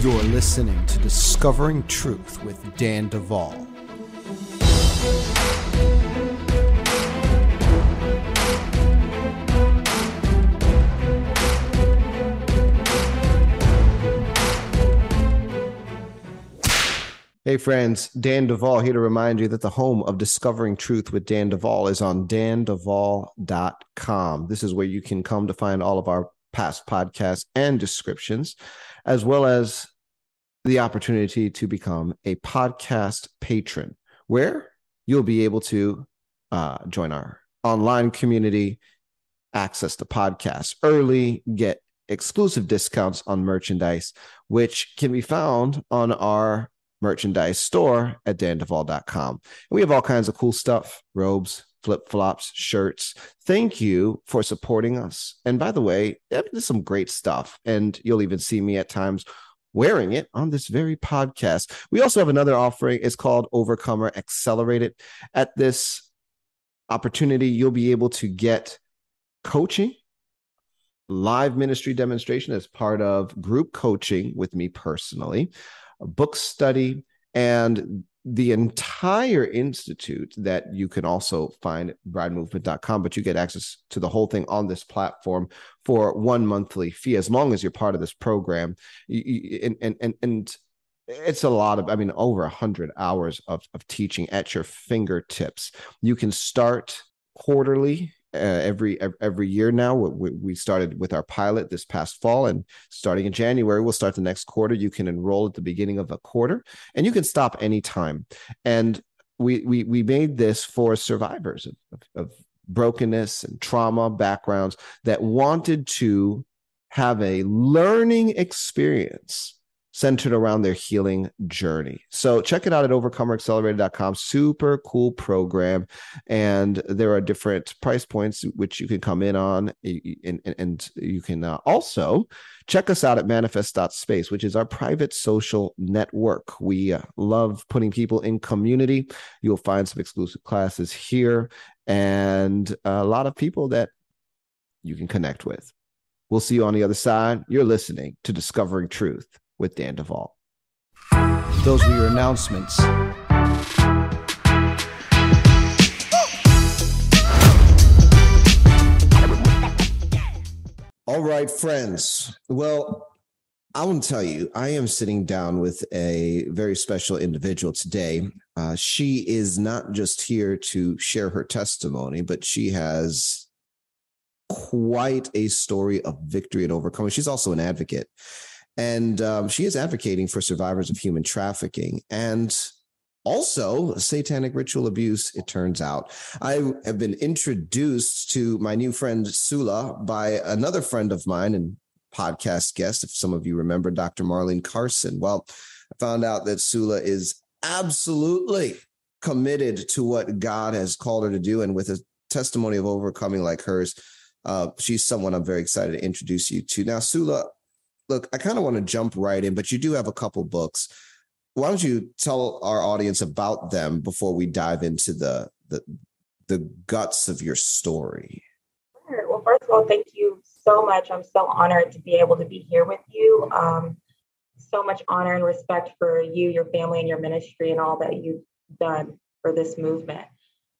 You're listening to Discovering Truth with Dan Duvall. Hey, friends, Dan Duvall here to remind you that the home of Discovering Truth with Dan Duvall is on danduvall.com. This is where you can come to find all of our past podcasts and descriptions, as well as the opportunity to become a podcast patron, where you'll be able to uh, join our online community, access the podcast early, get exclusive discounts on merchandise, which can be found on our merchandise store at danduvall.com. We have all kinds of cool stuff robes, flip flops, shirts. Thank you for supporting us. And by the way, there's some great stuff. And you'll even see me at times wearing it on this very podcast. We also have another offering. It's called Overcomer Accelerated. At this opportunity, you'll be able to get coaching, live ministry demonstration as part of group coaching with me personally book study, and the entire institute that you can also find at bridemovement.com, but you get access to the whole thing on this platform for one monthly fee as long as you're part of this program. And, and, and, and it's a lot of, I mean, over a hundred hours of, of teaching at your fingertips. You can start quarterly uh, every every year now. We, we started with our pilot this past fall, and starting in January, we'll start the next quarter. You can enroll at the beginning of a quarter, and you can stop anytime. And we we we made this for survivors of, of, of brokenness and trauma backgrounds that wanted to have a learning experience centered around their healing journey. So check it out at overcomeraccelerated.com. Super cool program. And there are different price points which you can come in on. And, and you can uh, also check us out at manifest.space, which is our private social network. We uh, love putting people in community. You'll find some exclusive classes here and a lot of people that you can connect with. We'll see you on the other side. You're listening to Discovering Truth with Dan Duvall. Those were your announcements. All right, friends. Well, I want to tell you, I am sitting down with a very special individual today. Uh, she is not just here to share her testimony, but she has quite a story of victory and overcoming. She's also an advocate. And um, she is advocating for survivors of human trafficking and also satanic ritual abuse, it turns out. I have been introduced to my new friend Sula by another friend of mine and podcast guest, if some of you remember, Dr. Marlene Carson. Well, I found out that Sula is absolutely committed to what God has called her to do. And with a testimony of overcoming like hers, uh, she's someone I'm very excited to introduce you to. Now, Sula, look, I kind of want to jump right in, but you do have a couple books. Why don't you tell our audience about them before we dive into the the the guts of your story? Well, first of all, thank you so much. I'm so honored to be able to be here with you. Um, so much honor and respect for you, your family, and your ministry, and all that you've done for this movement.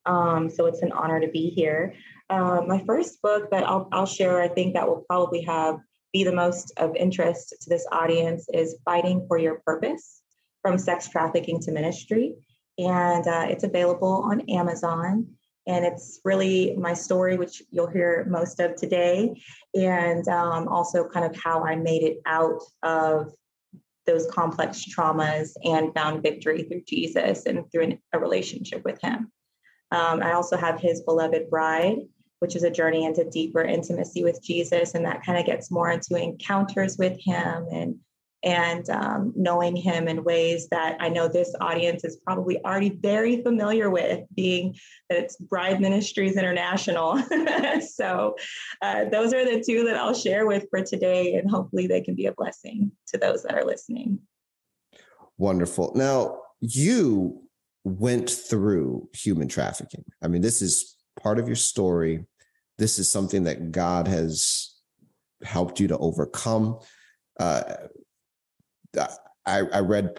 Um, so it's an honor to be here. Uh, my first book that I'll, I'll share, I think that will probably have be the most of interest to this audience is Fighting for Your Purpose from Sex Trafficking to Ministry. And uh, it's available on Amazon. And it's really my story, which you'll hear most of today, and um, also kind of how I made it out of those complex traumas and found victory through Jesus and through an, a relationship with Him. Um, I also have His Beloved Bride, which is a journey into deeper intimacy with Jesus, and that kind of gets more into encounters with Him and and um, knowing Him in ways that I know this audience is probably already very familiar with, being that it's Bride Ministries International. so uh, those are the two that I'll share with for today, and hopefully they can be a blessing to those that are listening. Wonderful. Now you went through human trafficking. I mean, this is part of your story this is something that God has helped you to overcome. Uh, I, I read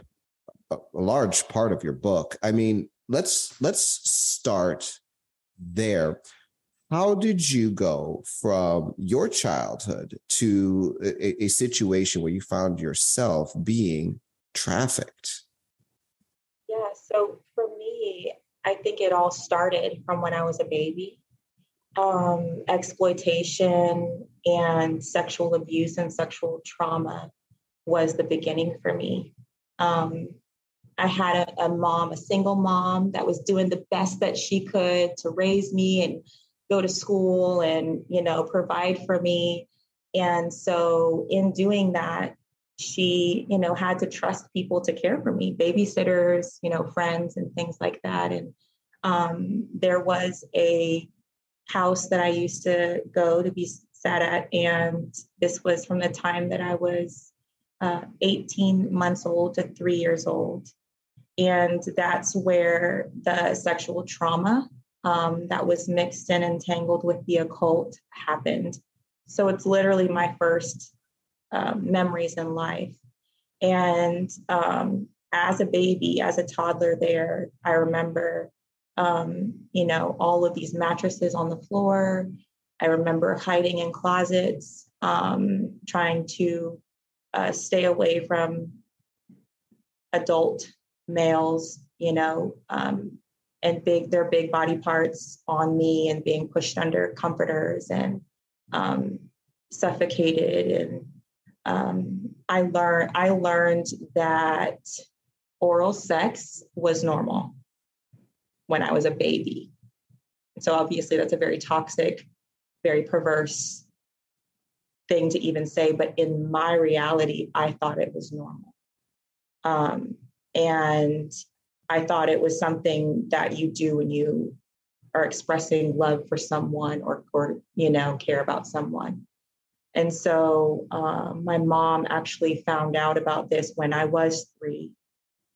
a large part of your book. I mean, let's let's start there. How did you go from your childhood to a, a situation where you found yourself being trafficked? Yeah, so for me, I think it all started from when I was a baby. Um, exploitation and sexual abuse and sexual trauma was the beginning for me. Um, I had a, a, mom, a single mom that was doing the best that she could to raise me and go to school and, you know, provide for me. And so in doing that, she, you know, had to trust people to care for me, babysitters, you know, friends and things like that. And um, there was a house that I used to go to be sat at. And this was from the time that I was uh, 18 months old to three years old. And that's where the sexual trauma um, that was mixed and entangled with the occult happened. So it's literally my first um, memories in life. And um, as a baby, as a toddler, there, I remember, um, you know, all of these mattresses on the floor. I remember hiding in closets, um, trying to uh, stay away from adult males, you know, um, and big their big body parts on me and being pushed under comforters and um, suffocated and um, I learned I learned that oral sex was normal when I was a baby. So obviously that's a very toxic, very perverse thing to even say, but in my reality, I thought it was normal. Um, and I thought it was something that you do when you are expressing love for someone or, or you know, care about someone. And so um, my mom actually found out about this when I was three,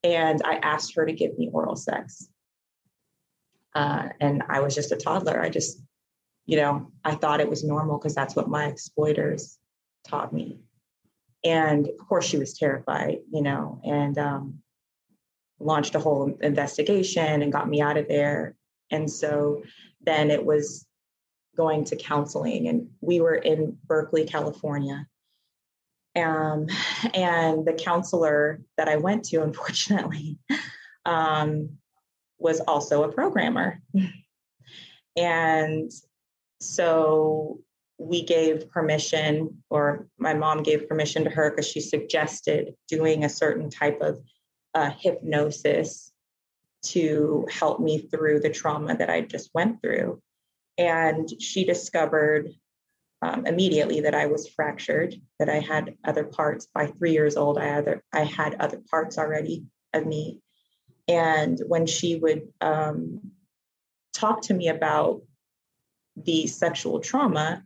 and I asked her to give me oral sex. Uh, and I was just a toddler. I just, you know, I thought it was normal because that's what my exploiters taught me. And of course, she was terrified, you know, and um, launched a whole investigation and got me out of there. And so then it was going to counseling, and we were in Berkeley, California. Um, and the counselor that I went to, unfortunately, um, was also a programmer. and so we gave permission, or my mom gave permission to her because she suggested doing a certain type of uh, hypnosis to help me through the trauma that I just went through. And she discovered um, immediately that I was fractured, that I had other parts. By three years old, I had, I had other parts already of me. And when she would um, talk to me about the sexual trauma,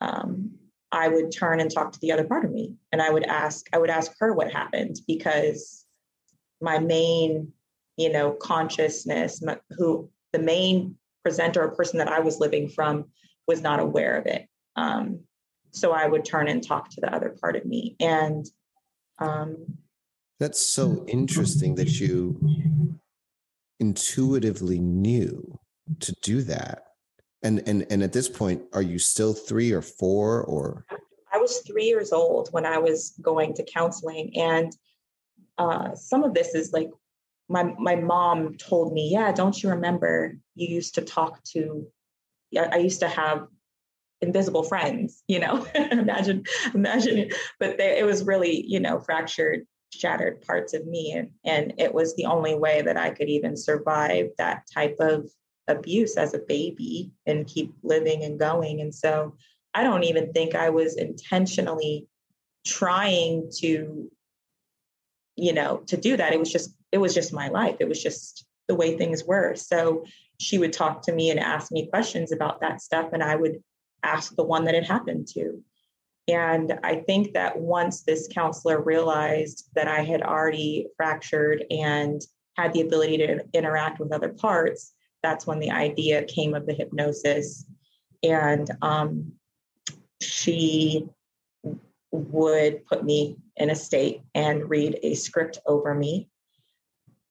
um, I would turn and talk to the other part of me, and I would ask, I would ask her what happened because my main, you know, consciousness, my, who the main presenter or person that I was living from was not aware of it. Um, so I would turn and talk to the other part of me. And um, that's so interesting that you intuitively knew to do that. And and and at this point, are you still three or four or? I was three years old when I was going to counseling, and uh, some of this is like my my mom told me, yeah, don't you remember you used to talk to I used to have invisible friends, you know. imagine, imagine, but they, it was really, you know, fractured, shattered parts of me, and and it was the only way that I could even survive that type of abuse as a baby and keep living and going. And so, I don't even think I was intentionally trying to, you know, to do that. It was just, it was just my life. It was just the way things were. So she would talk to me and ask me questions about that stuff, and I would ask the one that it happened to. And I think that once this counselor realized that I had already fractured and had the ability to interact with other parts, that's when the idea came of the hypnosis. And um, she would put me in a state and read a script over me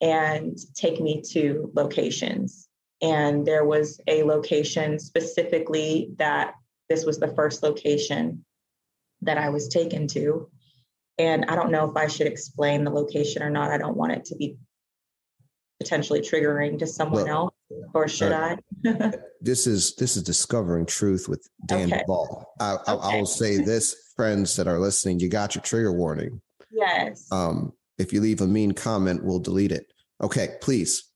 and take me to locations. And there was a location specifically that this was the first location that I was taken to. And I don't know if I should explain the location or not. I don't want it to be potentially triggering to someone well, else, or should I? this is this is discovering truth with Dan okay. Ball. I, I, okay. I will say this, friends that are listening, you got your trigger warning. Yes. Um, if you leave a mean comment, we'll delete it. Okay, please.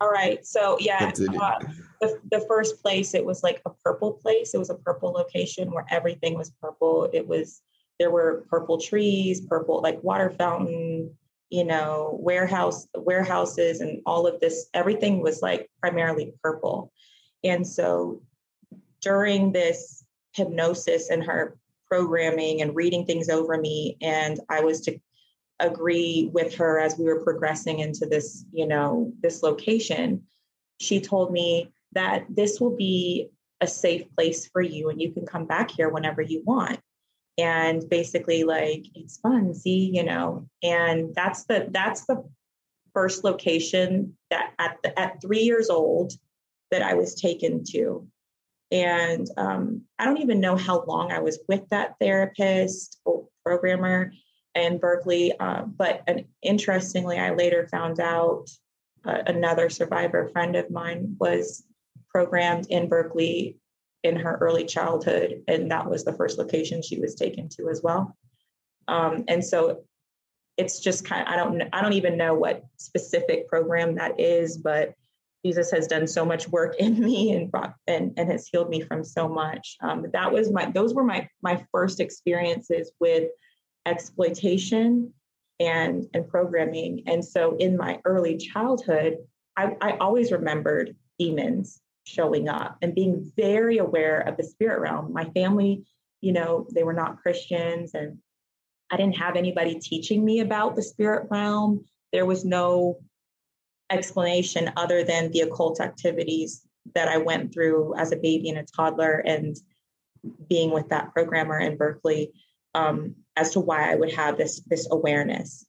All right. So yeah, uh, the, the first place it was like a purple place. It was a purple location where everything was purple. It was there were purple trees, purple like water fountain, you know, warehouse warehouses, and all of this. Everything was like primarily purple, and so during this hypnosis and her programming and reading things over me, and I was to agree with her as we were progressing into this, you know, this location. She told me that this will be a safe place for you and you can come back here whenever you want. And basically like it's fun, see, you know, and that's the that's the first location that at the, at 3 years old that I was taken to. And um, I don't even know how long I was with that therapist or programmer in Berkeley. Uh, but an, interestingly, I later found out uh, another survivor friend of mine was programmed in Berkeley in her early childhood, and that was the first location she was taken to as well. Um, and so it's just kind of, I don't I don't even know what specific program that is, but Jesus has done so much work in me and brought and, and has healed me from so much. Um, that was my those were my my first experiences with exploitation and and programming. And so in my early childhood, I, I always remembered demons showing up and being very aware of the spirit realm. My family, you know, they were not Christians and I didn't have anybody teaching me about the spirit realm. There was no explanation other than the occult activities that I went through as a baby and a toddler and being with that programmer in Berkeley um, as to why I would have this this awareness.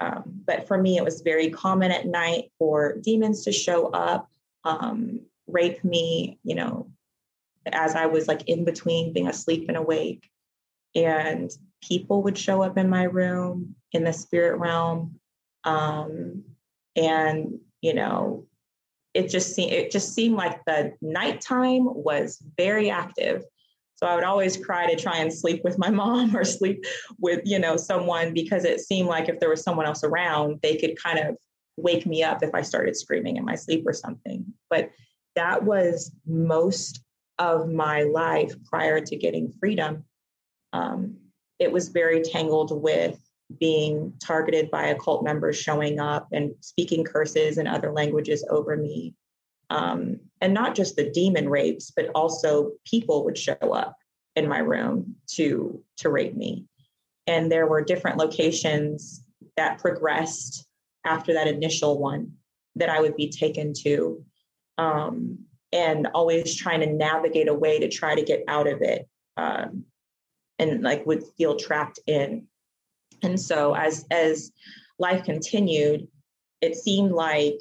Um, but for me, it was very common at night for demons to show up, um, rape me, you know, as I was like in between being asleep and awake. And people would show up in my room in the spirit realm. Um, and, you know, it just seemed it just seemed like the nighttime was very active so I would always cry to try and sleep with my mom or sleep with, you know, someone because it seemed like if there was someone else around, they could kind of wake me up if I started screaming in my sleep or something. But that was most of my life prior to getting freedom. Um, it was very tangled with being targeted by occult members showing up and speaking curses and other languages over me um, and not just the demon rapes, but also people would show up in my room to to rape me. And there were different locations that progressed after that initial one that I would be taken to, um, and always trying to navigate a way to try to get out of it, um, and like would feel trapped in. And so as as life continued, it seemed like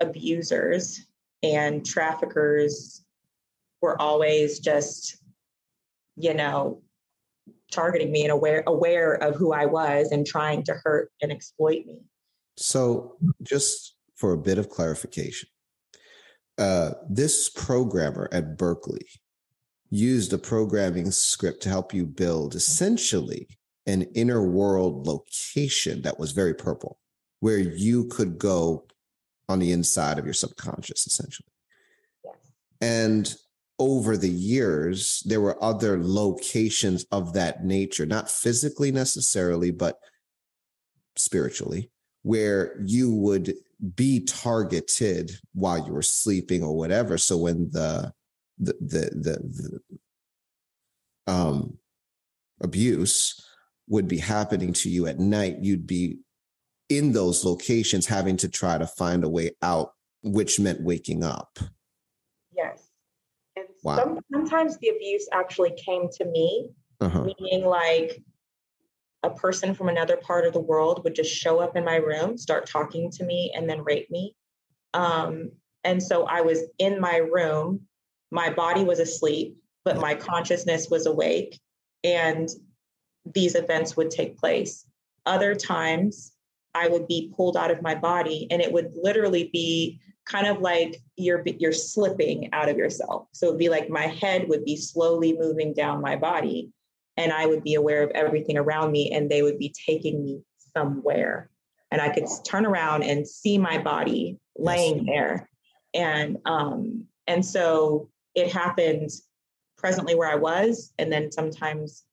abusers and traffickers were always just you know targeting me and aware aware of who I was and trying to hurt and exploit me. So, just for a bit of clarification, uh, this programmer at Berkeley used a programming script to help you build essentially an inner world location that was very purple, where you could go on the inside of your subconscious, essentially. Yes. And over the years, there were other locations of that nature, not physically necessarily, but spiritually, where you would be targeted while you were sleeping or whatever. So when the the the the, the um abuse would be happening to you at night, you'd be in those locations having to try to find a way out, which meant waking up. Yes. And wow. some, sometimes the abuse actually came to me, uh-huh. meaning like a person from another part of the world would just show up in my room, start talking to me, and then rape me. Um, and so I was in my room, my body was asleep, but my consciousness was awake, and these events would take place. Other times, I would be pulled out of my body, and it would literally be kind of like you're you're slipping out of yourself. So it'd be like my head would be slowly moving down my body, and I would be aware of everything around me, and they would be taking me somewhere, and I could turn around and see my body laying there, and um, and so it happened presently where I was, and then sometimes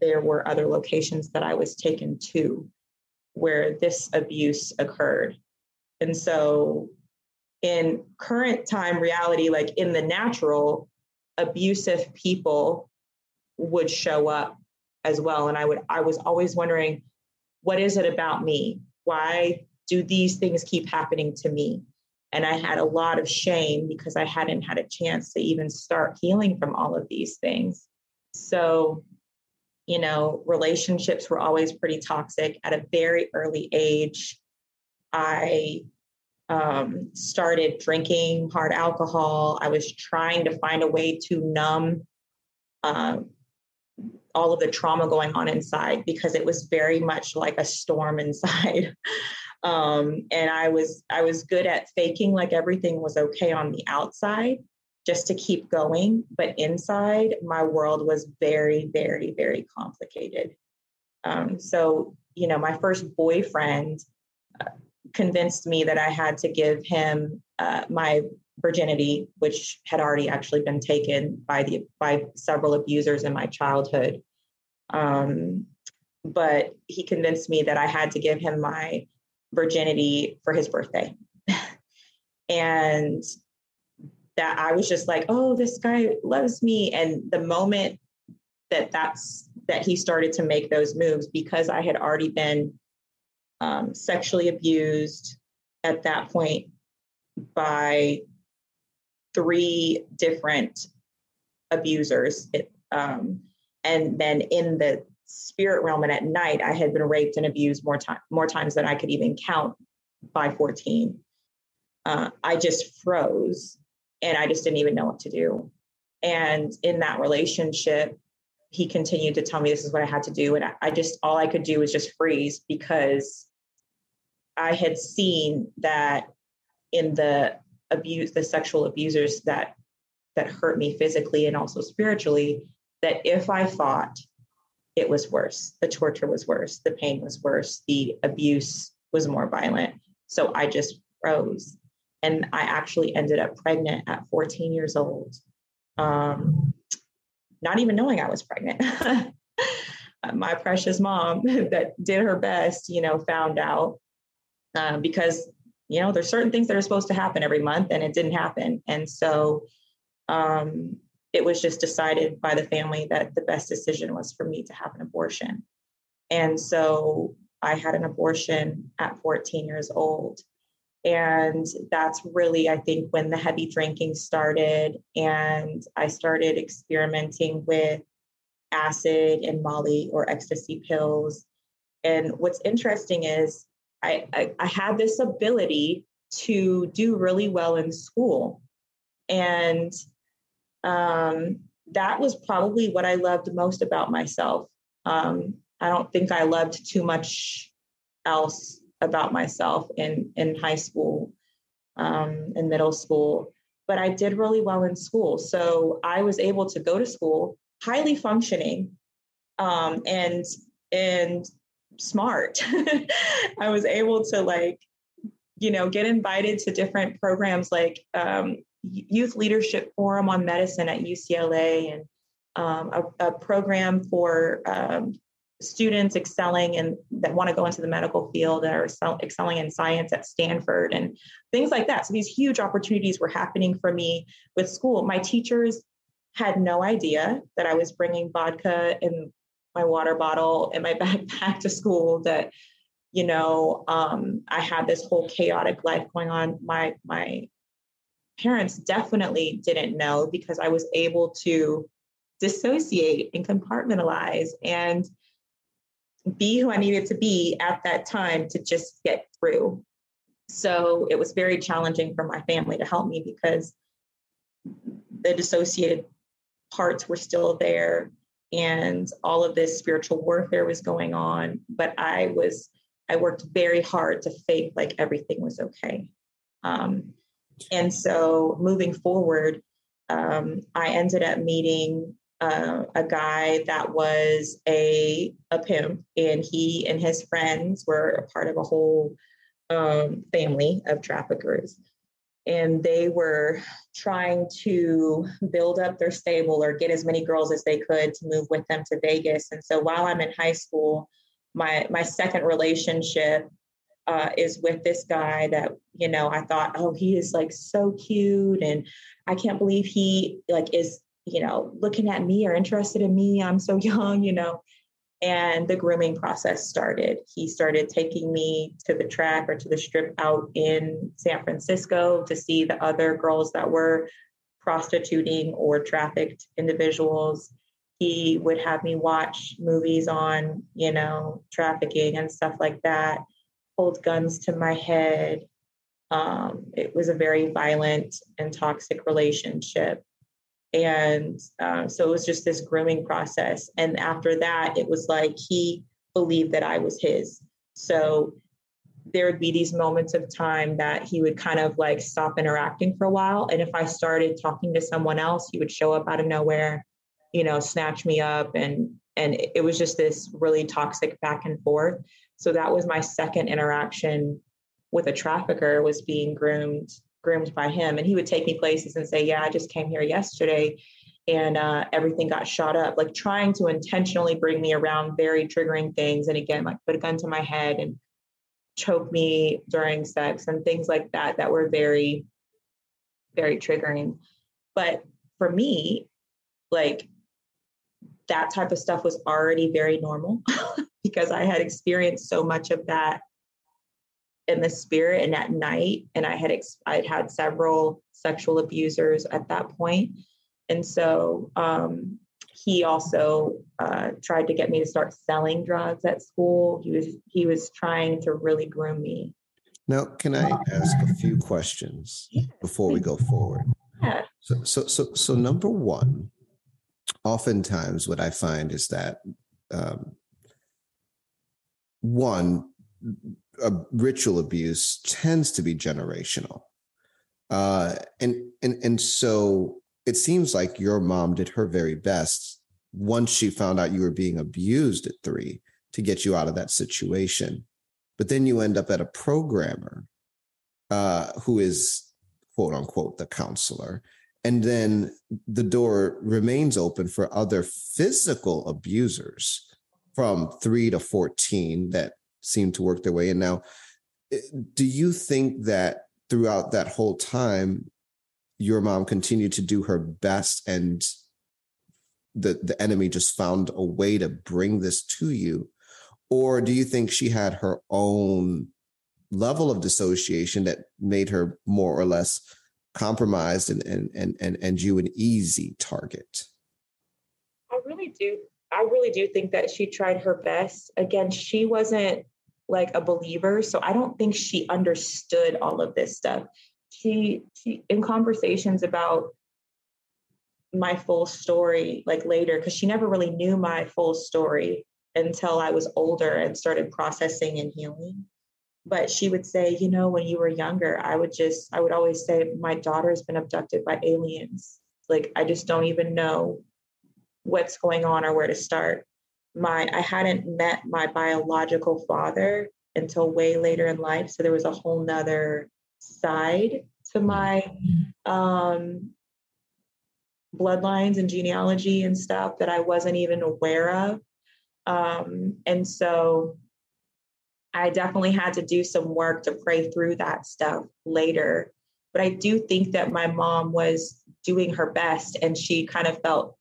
there were other locations that I was taken to where this abuse occurred. And so in current time reality, like in the natural, abusive people would show up as well. And I would, I was always wondering, what is it about me? Why do these things keep happening to me? And I had a lot of shame because I hadn't had a chance to even start healing from all of these things. So, you know, relationships were always pretty toxic at a very early age. I um, started drinking hard alcohol. I was trying to find a way to numb um, all of the trauma going on inside because it was very much like a storm inside. um, and I was I was good at faking like everything was okay on the outside just to keep going, but inside my world was very very very complicated. Um, so you know, my first boyfriend. Uh, convinced me that I had to give him uh, my virginity, which had already actually been taken by the by several abusers in my childhood. Um, but he convinced me that I had to give him my virginity for his birthday, and that I was just like, "Oh, this guy loves me." And the moment that that's that he started to make those moves because I had already been um, sexually abused at that point by three different abusers. It, um, and then in the spirit realm and at night, I had been raped and abused more time more times than I could even count by 14. Uh, I just froze and I just didn't even know what to do. And in that relationship, he continued to tell me this is what I had to do. And I, just, all I could do was just freeze because I had seen that in the abuse, the sexual abusers that that hurt me physically and also spiritually, that if I fought, it was worse. The torture was worse. The pain was worse. The abuse was more violent. So I just froze. And I actually ended up pregnant at 14 years old, um, not even knowing I was pregnant. My precious mom that did her best, you know, found out uh, because you know there's certain things that are supposed to happen every month and it didn't happen. And so um, it was just decided by the family that the best decision was for me to have an abortion. And so i had an abortion at 14 years old and that's really i think when the heavy drinking started and i started experimenting with acid and molly or ecstasy pills and what's interesting is I, I, I had this ability to do really well in school. And um, that was probably what I loved most about myself. Um, I don't think I loved too much else about myself in, in high school um, and middle school, but I did really well in school. So I was able to go to school highly functioning um, and and smart. I was able to like, you know, get invited to different programs like um, Youth Leadership Forum on Medicine at UCLA and um, a, a, program for um, students excelling and that want to go into the medical field that are excelling in science at Stanford and things like that. So these huge opportunities were happening for me with school. My teachers had no idea that I was bringing vodka in my water bottle and my backpack to school that you know um, i had this whole chaotic life going on my my parents definitely didn't know because i was able to dissociate and compartmentalize and be who I needed to be at that time to just get through. So it was very challenging for my family to help me because the dissociated parts were still there and all of this spiritual warfare was going on. But I was, I worked very hard to fake like everything was okay. Um, and so moving forward, um, I ended up meeting uh, a guy that was a, a pimp, and he and his friends were a part of a whole um, family of traffickers. And they were trying to build up their stable or get as many girls as they could to move with them to Vegas. And so while I'm in high school, my my second relationship uh, is with this guy that you know I thought, oh, he is like so cute, and I can't believe he like is you know looking at me or interested in me. I'm so young, you know. And the grooming process started. He started taking me to the track or to the strip out in San Francisco to see the other girls that were prostituting or trafficked individuals. He would have me watch movies on, you know, trafficking and stuff like that hold guns to my head. Um, it was a very violent and toxic relationship. And uh, so it was just this grooming process. And after that, it was like he believed that I was his. So there would be these moments of time that he would kind of like stop interacting for a while. And if I started talking to someone else, he would show up out of nowhere, you know, snatch me up. And and it was just this really toxic back and forth. So that was my second interaction with a trafficker was being groomed groomed by him. And he would take me places and say yeah i just came here yesterday. And uh, everything got shot up like trying to intentionally bring me around very triggering things. And again like put a gun to my head and choke me during sex and things like that that were very very triggering. But for me like that type of stuff was already very normal because I had experienced so much of that in the spirit and at night. And I had ex- I'd had several sexual abusers at that. And so um, he also uh, tried to get me to start selling drugs at school. He was he was trying to really groom me. Now, can I ask a few questions before we go forward? Yeah. So, so, so, so number one, oftentimes what I find is that um, one, ritual abuse tends to be generational. Uh, and, and, and so it seems like your mom did her very best once she found out you were being abused at three to get you out of that situation. But then you end up at a programmer uh, who is quote unquote the counselor. And then the door remains open for other physical abusers from three to 14 that seem to work their way in. Now, eh, do you think that throughout that whole time, your mom continued to do her best and the, the enemy just found a way to bring this to you? Or do you think she had her own level of dissociation that made her more or less compromised and and and and, and you an easy target? I really do I really do think that she tried her best. Again, she wasn't like a believer, so I don't think she understood all of this stuff. She she in conversations about my full story like later because she never really knew my full story until I was older and started processing and healing. But she would say, you know, when you were younger, I would just, I would always say, my daughter's been abducted by aliens. Like, I just don't even know what's going on or where to start. My I hadn't met my biological father until way later in life. So there was a whole nother side to my um, bloodlines and genealogy and stuff that I wasn't even aware of. Um, and so I definitely had to do some work to pray through that stuff later. But I do think that my mom was doing her best and she kind of felt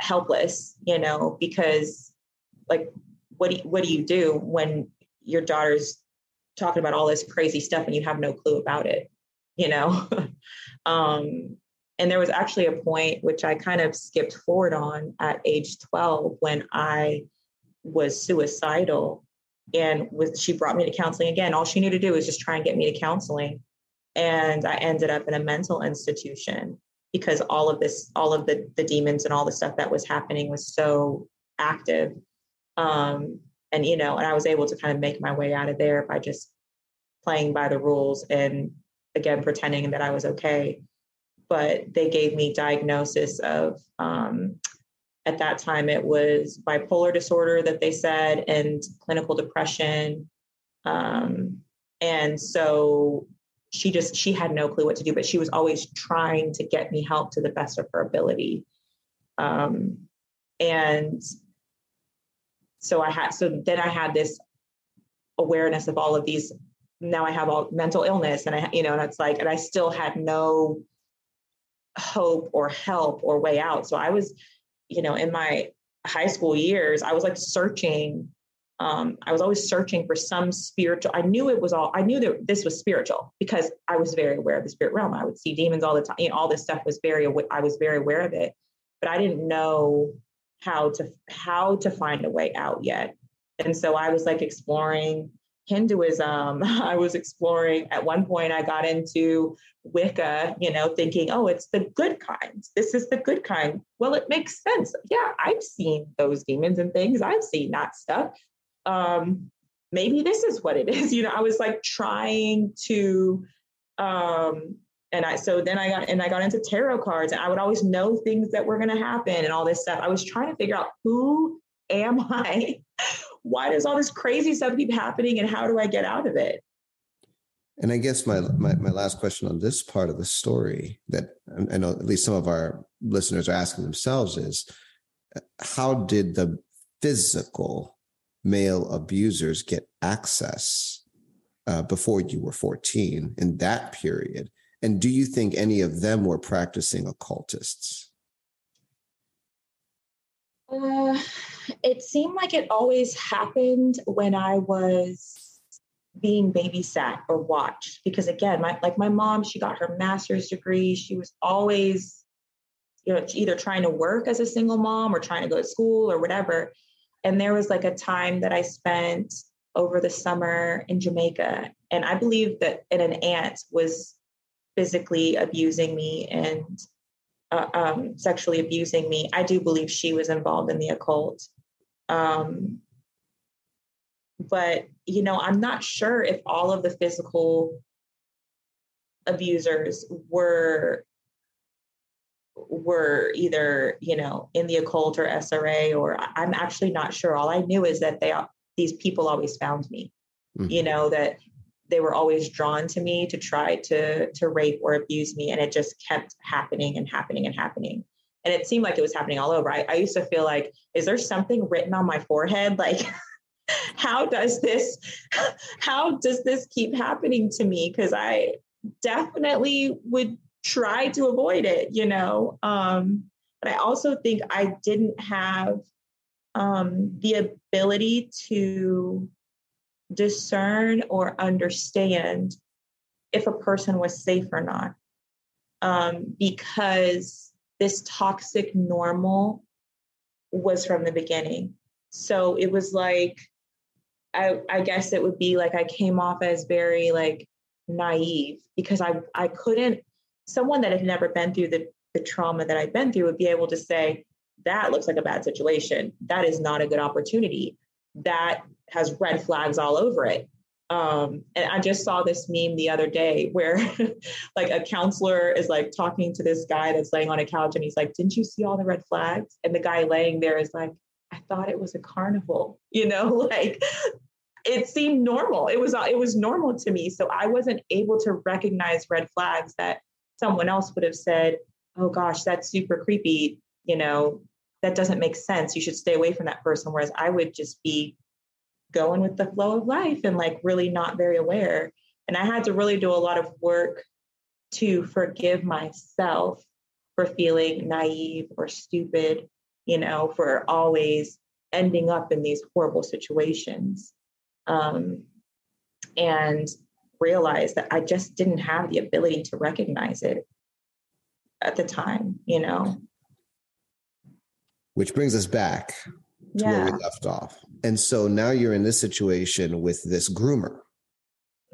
helpless, you know, because like what do you, what do you do when your daughter's talking about all this crazy stuff and you have no clue about it, you know? um, and there was actually a point which I kind of skipped forward on at age 12 when I was suicidal and was she brought me to counseling again. All she knew to do was just try and get me to counseling. And i ended up in a mental institution because all of this all of the the demons and all the stuff that was happening was so active um and you know and i was able to kind of make my way out of there by just playing by the rules and again pretending that i was okay. But they gave me diagnosis of um, at that time it was bipolar disorder that they said and clinical depression. Um, and so she just she had no clue what to do but she was always trying to get me help to the best of her ability. Um, and so i had so then i had this awareness of all of these now i have all mental illness and i you know and it's like and i still had no hope or help or way out so i was you know, in my high school years, I was like searching. Um, I was always searching for some spiritual. I knew it was all. I knew that this was spiritual because I was very aware of the spirit realm. I would see demons all the time. You know, all this stuff was very. I was very aware of it, but I didn't know how to how to find a way out yet. And so I was like exploring Hinduism. I was exploring. At one point, I got into Wicca, you know, thinking, oh, it's the good kind. This is the good kind. Well, it makes sense. Yeah, I've seen those demons and things. I've seen that stuff. Um, maybe this is what it is. You know, I was like trying to um and I so then I got and I got into tarot cards and I would always know things that were gonna happen and all this stuff. I was trying to figure out who am I? Why does all this crazy stuff keep happening and how do I get out of it? And I guess my, my, my last question on this part of the story that I know at least some of our listeners are asking themselves is, how did the physical male abusers get access uh, before you were 14 in that period? And do you think any of them were practicing occultists? Uh, it seemed like it always happened when I was being babysat or watched because again my like my mom she got her master's degree she was always you know either trying to work as a single mom or trying to go to school or whatever and there was like a time that i spent over the summer in jamaica and i believe that and an aunt was physically abusing me and uh, um, sexually abusing me i do believe she was involved in the occult um, but you know i'm not sure if all of the physical abusers were were either you know in the occult or sra or i'm actually not sure all i knew is that they these people always found me mm-hmm. you know that they were always drawn to me to try to to rape or abuse me and it just kept happening and happening and happening. And it seemed like it was happening all over. I, I used to feel like is there something written on my forehead? Like how does this how does this keep happening to me? Because i definitely would try to avoid it you know? Um, but i also think i didn't have um, the ability to discern or understand if a person was safe or not um, because this toxic normal was from the beginning so it was like I, I guess it would be like I came off as very like naive because I I couldn't someone that had never been through the the trauma that I'd been through would be able to say that looks like a bad situation. That is not a good opportunity. That has red flags all over it. Um, and I just saw this meme the other day where like a counselor is like talking to this guy that's laying on a couch and he's like, Didn't you see all the red flags? And the guy laying there is like, I thought it was a carnival, you know, like it seemed normal. It was it was normal to me. So I wasn't able to recognize red flags that someone else would have said, "Oh gosh, that's super creepy." You know, that doesn't make sense. You should stay away from that person. Whereas I would just be going with the flow of life and like really not very aware. And I had to really do a lot of work to forgive myself for feeling naive or stupid you know, for always ending up in these horrible situations. Um, and realize that I just didn't have the ability to recognize it at the time, you know. Which brings us back to yeah. where we left off. And so now you're in this situation with this groomer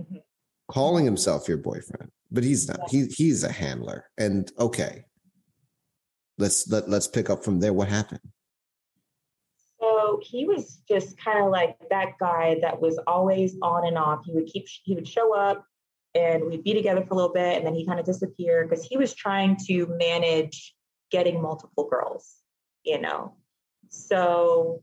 Mhm. calling himself your boyfriend, but he's not. He he's a handler. And okay. Let's let, let's pick up from there. What happened? So he was just kind of like that guy that was always on and off. He would keep he would show up and we'd be together for a little bit and then he kind of disappear because he was trying to manage getting multiple girls, you know. So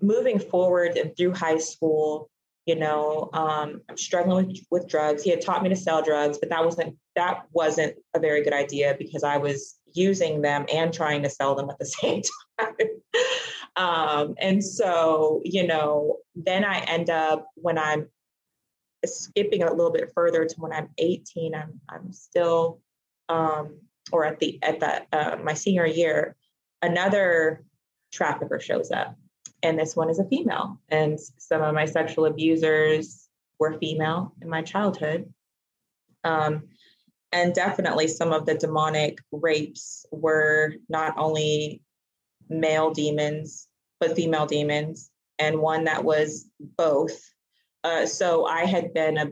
moving forward and through high school, you know, um, I'm struggling with, with drugs. He had taught me to sell drugs, but that wasn't that wasn't a very good idea because I was using them and trying to sell them at the same time. um, and so, you know, then I end up when I'm skipping a little bit further to when I'm 18, I'm I'm still um, or at the at that uh, my senior year, another trafficker shows up, and this one is a female. And some of my sexual abusers were female in my childhood, um, and definitely some of the demonic rapes were not only male demons but female demons, and one that was both. Uh, so I had been a,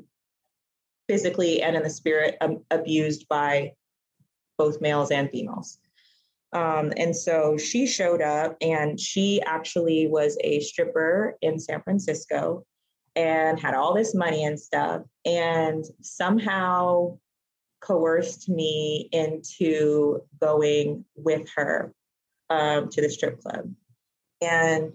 physically and in the spirit um, abused by both males and females. Um, and so she showed up and she actually was a stripper in San Francisco and had all this money and stuff and somehow coerced me into going with her um, to the strip club. And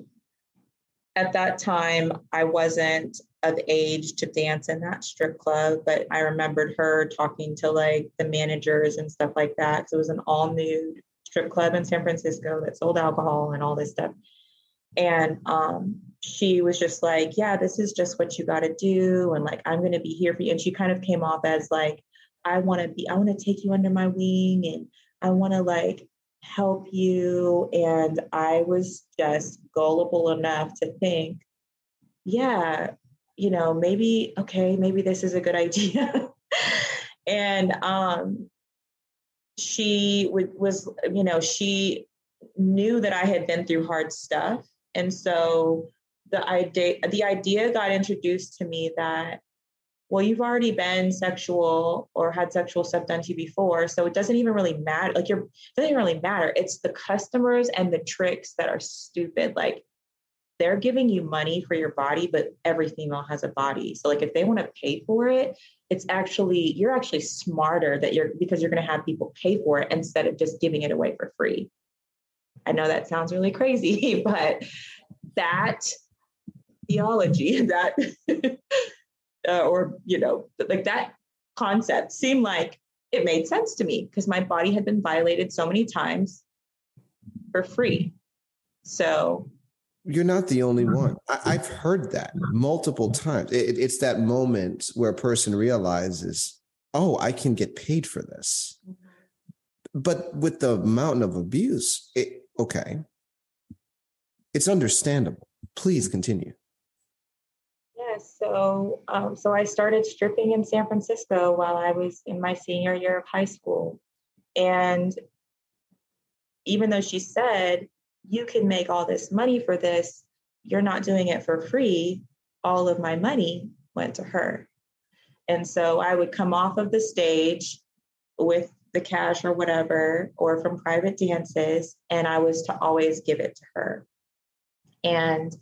at that time, I wasn't of age to dance in that strip club, but I remembered her talking to like the managers and stuff like that. Because it was an all nude strip club in San Francisco that sold alcohol and all this stuff. And um, she was just like, Yeah, this is just what you got to do. And like, I'm going to be here for you. And she kind of came off as like, I want to be, I want to take you under my wing and I want to like help you. And I was just gullible enough to think, yeah, you know, maybe, okay, maybe this is a good idea. and um, she was, you know, she knew that I had been through hard stuff. And so the idea, the idea got introduced to me that, well, you've already been sexual or had sexual stuff done to you before. So it doesn't even really matter. Like you're, it doesn't really matter. It's the customers and the tricks that are stupid. Like they're giving you money for your body, but every female has a body. So like if they want to pay for it, it's actually you're actually smarter that you're because you're going to have people pay for it instead of just giving it away for free. I know that sounds really crazy, but that theology, that uh, or you know, like that concept seemed like it made sense to me because my body had been violated so many times for free. So you're not the only mm-hmm. one. I, have heard that multiple times. It, it's that moment where a person realizes, oh, I can get paid for this. Mm-hmm. But with the mountain of abuse, it, okay, it's understandable. Please mm-hmm. continue. Yeah, so um, so I started stripping in San Francisco while I was in my senior year of high school, and even though she said you can make all this money for this. You're not doing it for free. All of my money went to her. And so I would come off of the stage with the cash or whatever, or from private dances, and I was to always give it to her. And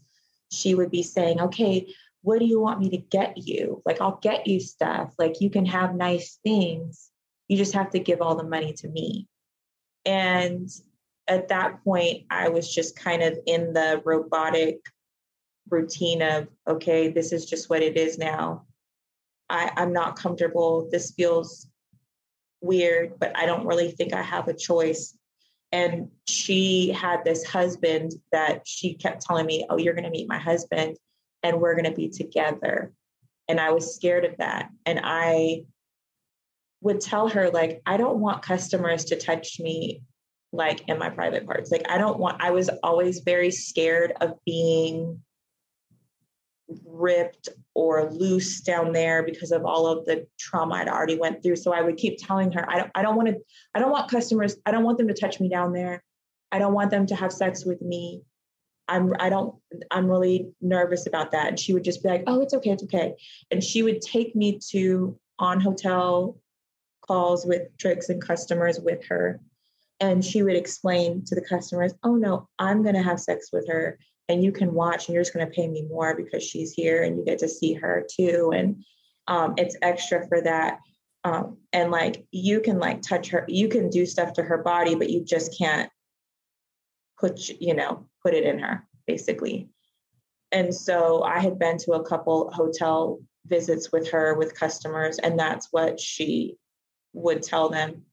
she would be saying, Okay, what do you want me to get you? Like, I'll get you stuff. Like, you can have nice things. You just have to give all the money to me. And at that point, I was just kind of in the robotic routine of, okay, this is just what it is now. I, I'm not comfortable. This feels weird, but I don't really think I have a choice. And she had this husband that she kept telling me, oh, you're going to meet my husband and we're going to be together. And I was scared of that. And I would tell her, like, I don't want customers to touch me like in my private parts. Like I don't want I was always very scared of being ripped or loose down there because of all of the trauma I'd already went through. So I would keep telling her, I don't I don't want to I don't want customers, I don't want them to touch me down there. I don't want them to have sex with me. I'm I don't I'm really nervous about that. And she would just be like, oh, it's okay, it's okay. And she would take me to on hotel calls with tricks and customers with her. And she would explain to the customers, oh no, I'm gonna have sex with her and you can watch and you're just gonna pay me more because she's here and you get to see her too. And um, it's extra for that. Um, and like you can like touch her, you can do stuff to her body, but you just can't put you know put it in her basically. And so I had been to a couple hotel visits with her with customers, and that's what she would tell them.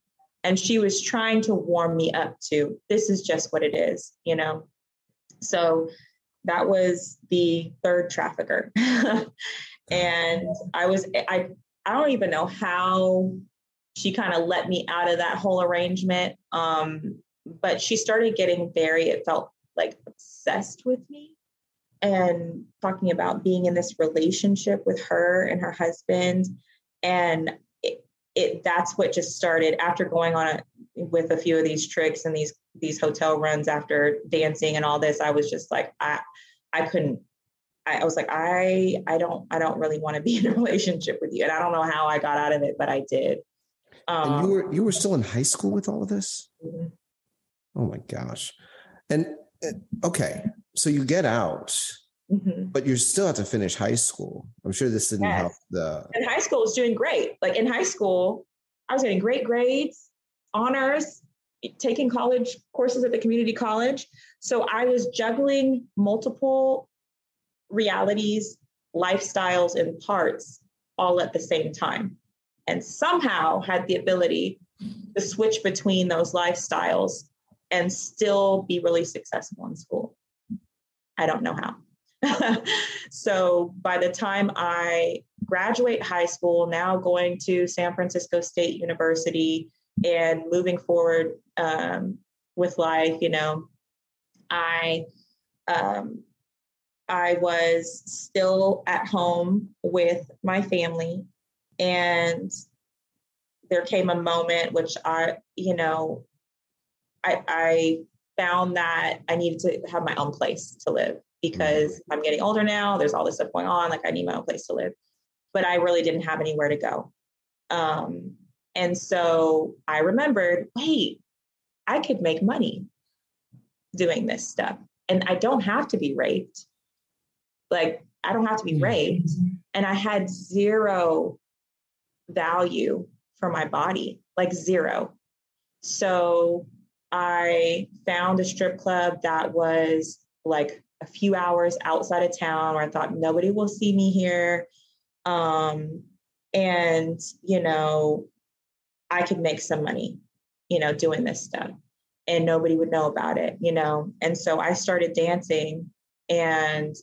And she was trying to warm me up to this is just what it is, you know. So that was the third trafficker. and I was I I don't even know how she kind of let me out of that whole arrangement. Um, but she started getting very, it felt like obsessed with me and talking about being in this relationship with her and her husband. And it, that's what just started after going on a, with a few of these tricks and these these hotel runs after dancing and all this. I was just like, I I couldn't I, was like, I I don't I don't really want to be in a relationship with you. And I don't know how I got out of it, but I did. Um, and you were you were still in high school with all of this? Mm-hmm. Oh my gosh. And uh, okay, so you get out, mm-hmm. but you still have to finish high school. I'm sure this didn't yes. help the. And high school was doing great. Like in high school, I was getting great grades, honors, taking college courses at the community college. So I was juggling multiple realities, lifestyles, and parts all at the same time. And somehow had the ability to switch between those lifestyles and still be really successful in school. I don't know how. so by the time I graduate high school, now going to San Francisco State University and moving forward um, with life, you know, I um, I was still at home with my family, and there came a moment which I, you know, I, I found that I needed to have my own place to live because mm-hmm. I'm getting older now. There's all this stuff going on. Like I need my own place to live, but I really didn't have anywhere to go. Um, and so I remembered, wait, I could make money doing this stuff, and I don't have to be raped. Like I don't have to be mm-hmm. raped, and I had zero value for my body, like zero. So I found a strip club that was like a few hours outside of town where I thought nobody will see me here. Um, and, you know, I could make some money, you know, doing this stuff and nobody would know about it, you know. And so I started dancing and,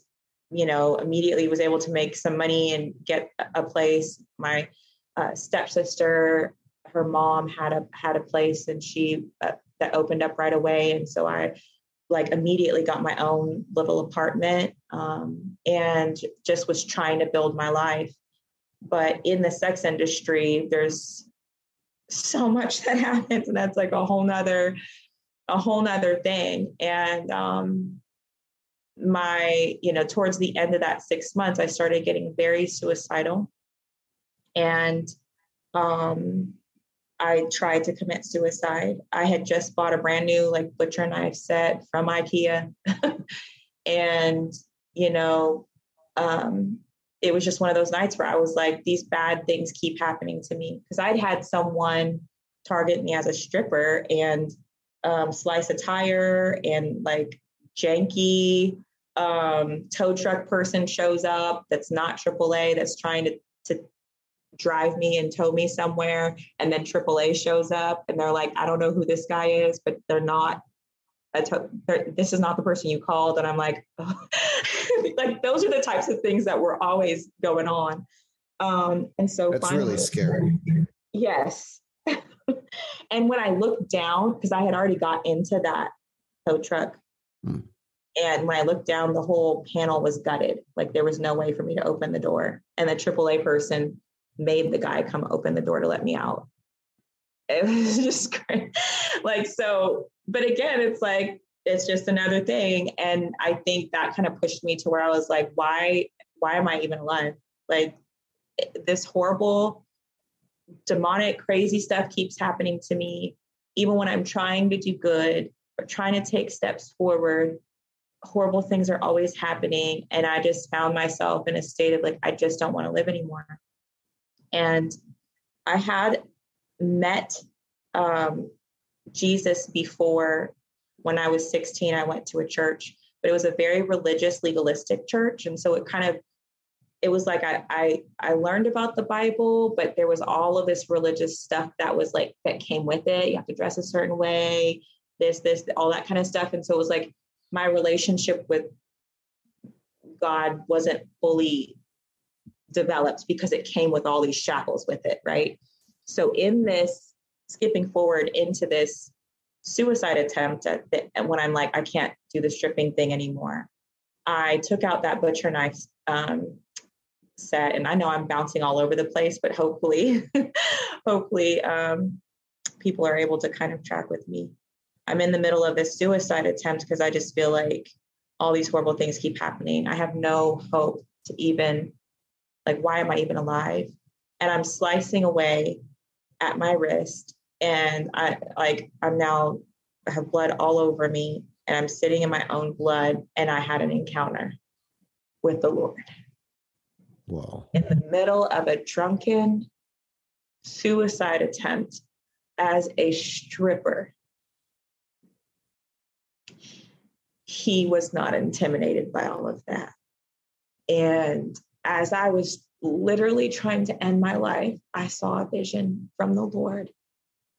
you know, immediately was able to make some money and get a place. My uh, stepsister, her mom had a had a place and she uh, that opened up right away. And so I like immediately got my own little apartment um, and just was trying to build my life. But in the sex industry, there's so much that happens, and that's like a whole nother, a whole nother thing. And um, my, you know, towards the end of that six months, I started getting very suicidal, and um, I tried to commit suicide. I had just bought a brand new like butcher knife set from IKEA. and, you know, um, it was just one of those nights where I was like, these bad things keep happening to me. Because I'd had someone target me as a stripper and um, slice a tire and like janky um, tow truck person shows up that's not AAA that's trying to to drive me and tow me somewhere and then AAA shows up and they're like I don't know who this guy is but they're not to- they're, this is not the person you called and I'm like oh. like those are the types of things that were always going on um and so that's finally, really scary yes and when I looked down because I had already got into that tow truck hmm. And when I looked down, the whole panel was gutted. Like there was no way for me to open the door. And the AAA person made the guy come open the door to let me out. It was just like, so, but again, it's like it's just another thing. And I think that kind of pushed me to where I was like, why, why am I even alive? Like this horrible, demonic, crazy stuff keeps happening to me. Even when I'm trying to do good or trying to take steps forward, horrible things are always happening. And I just found myself in a state of like, I just don't want to live anymore. And I had met um, Jesus before when I was 16. I went to a church, but it was a very religious, legalistic church. And so it kind of, it was like I, I I learned about the Bible, but there was all of this religious stuff that was like that came with it. You have to dress a certain way, this, this, all that kind of stuff. And so it was like my relationship with God wasn't fully developed because it came with all these shackles with it, right? So in this skipping forward into this suicide attempt at the, when I'm like, I can't do the stripping thing anymore, I took out that butcher knife um, set, and I know I'm bouncing all over the place, but hopefully, hopefully, um, people are able to kind of track with me. I'm in the middle of this suicide attempt because I just feel like all these horrible things keep happening. I have no hope to even like why am I even alive? And I'm slicing away at my wrist and I like I'm now I have blood all over me and I'm sitting in my own blood and I had an encounter with the Lord. Wow. In the middle of a drunken suicide attempt as a stripper. He was not intimidated by all of that. And as I was literally trying to end my life, I saw a vision from the Lord.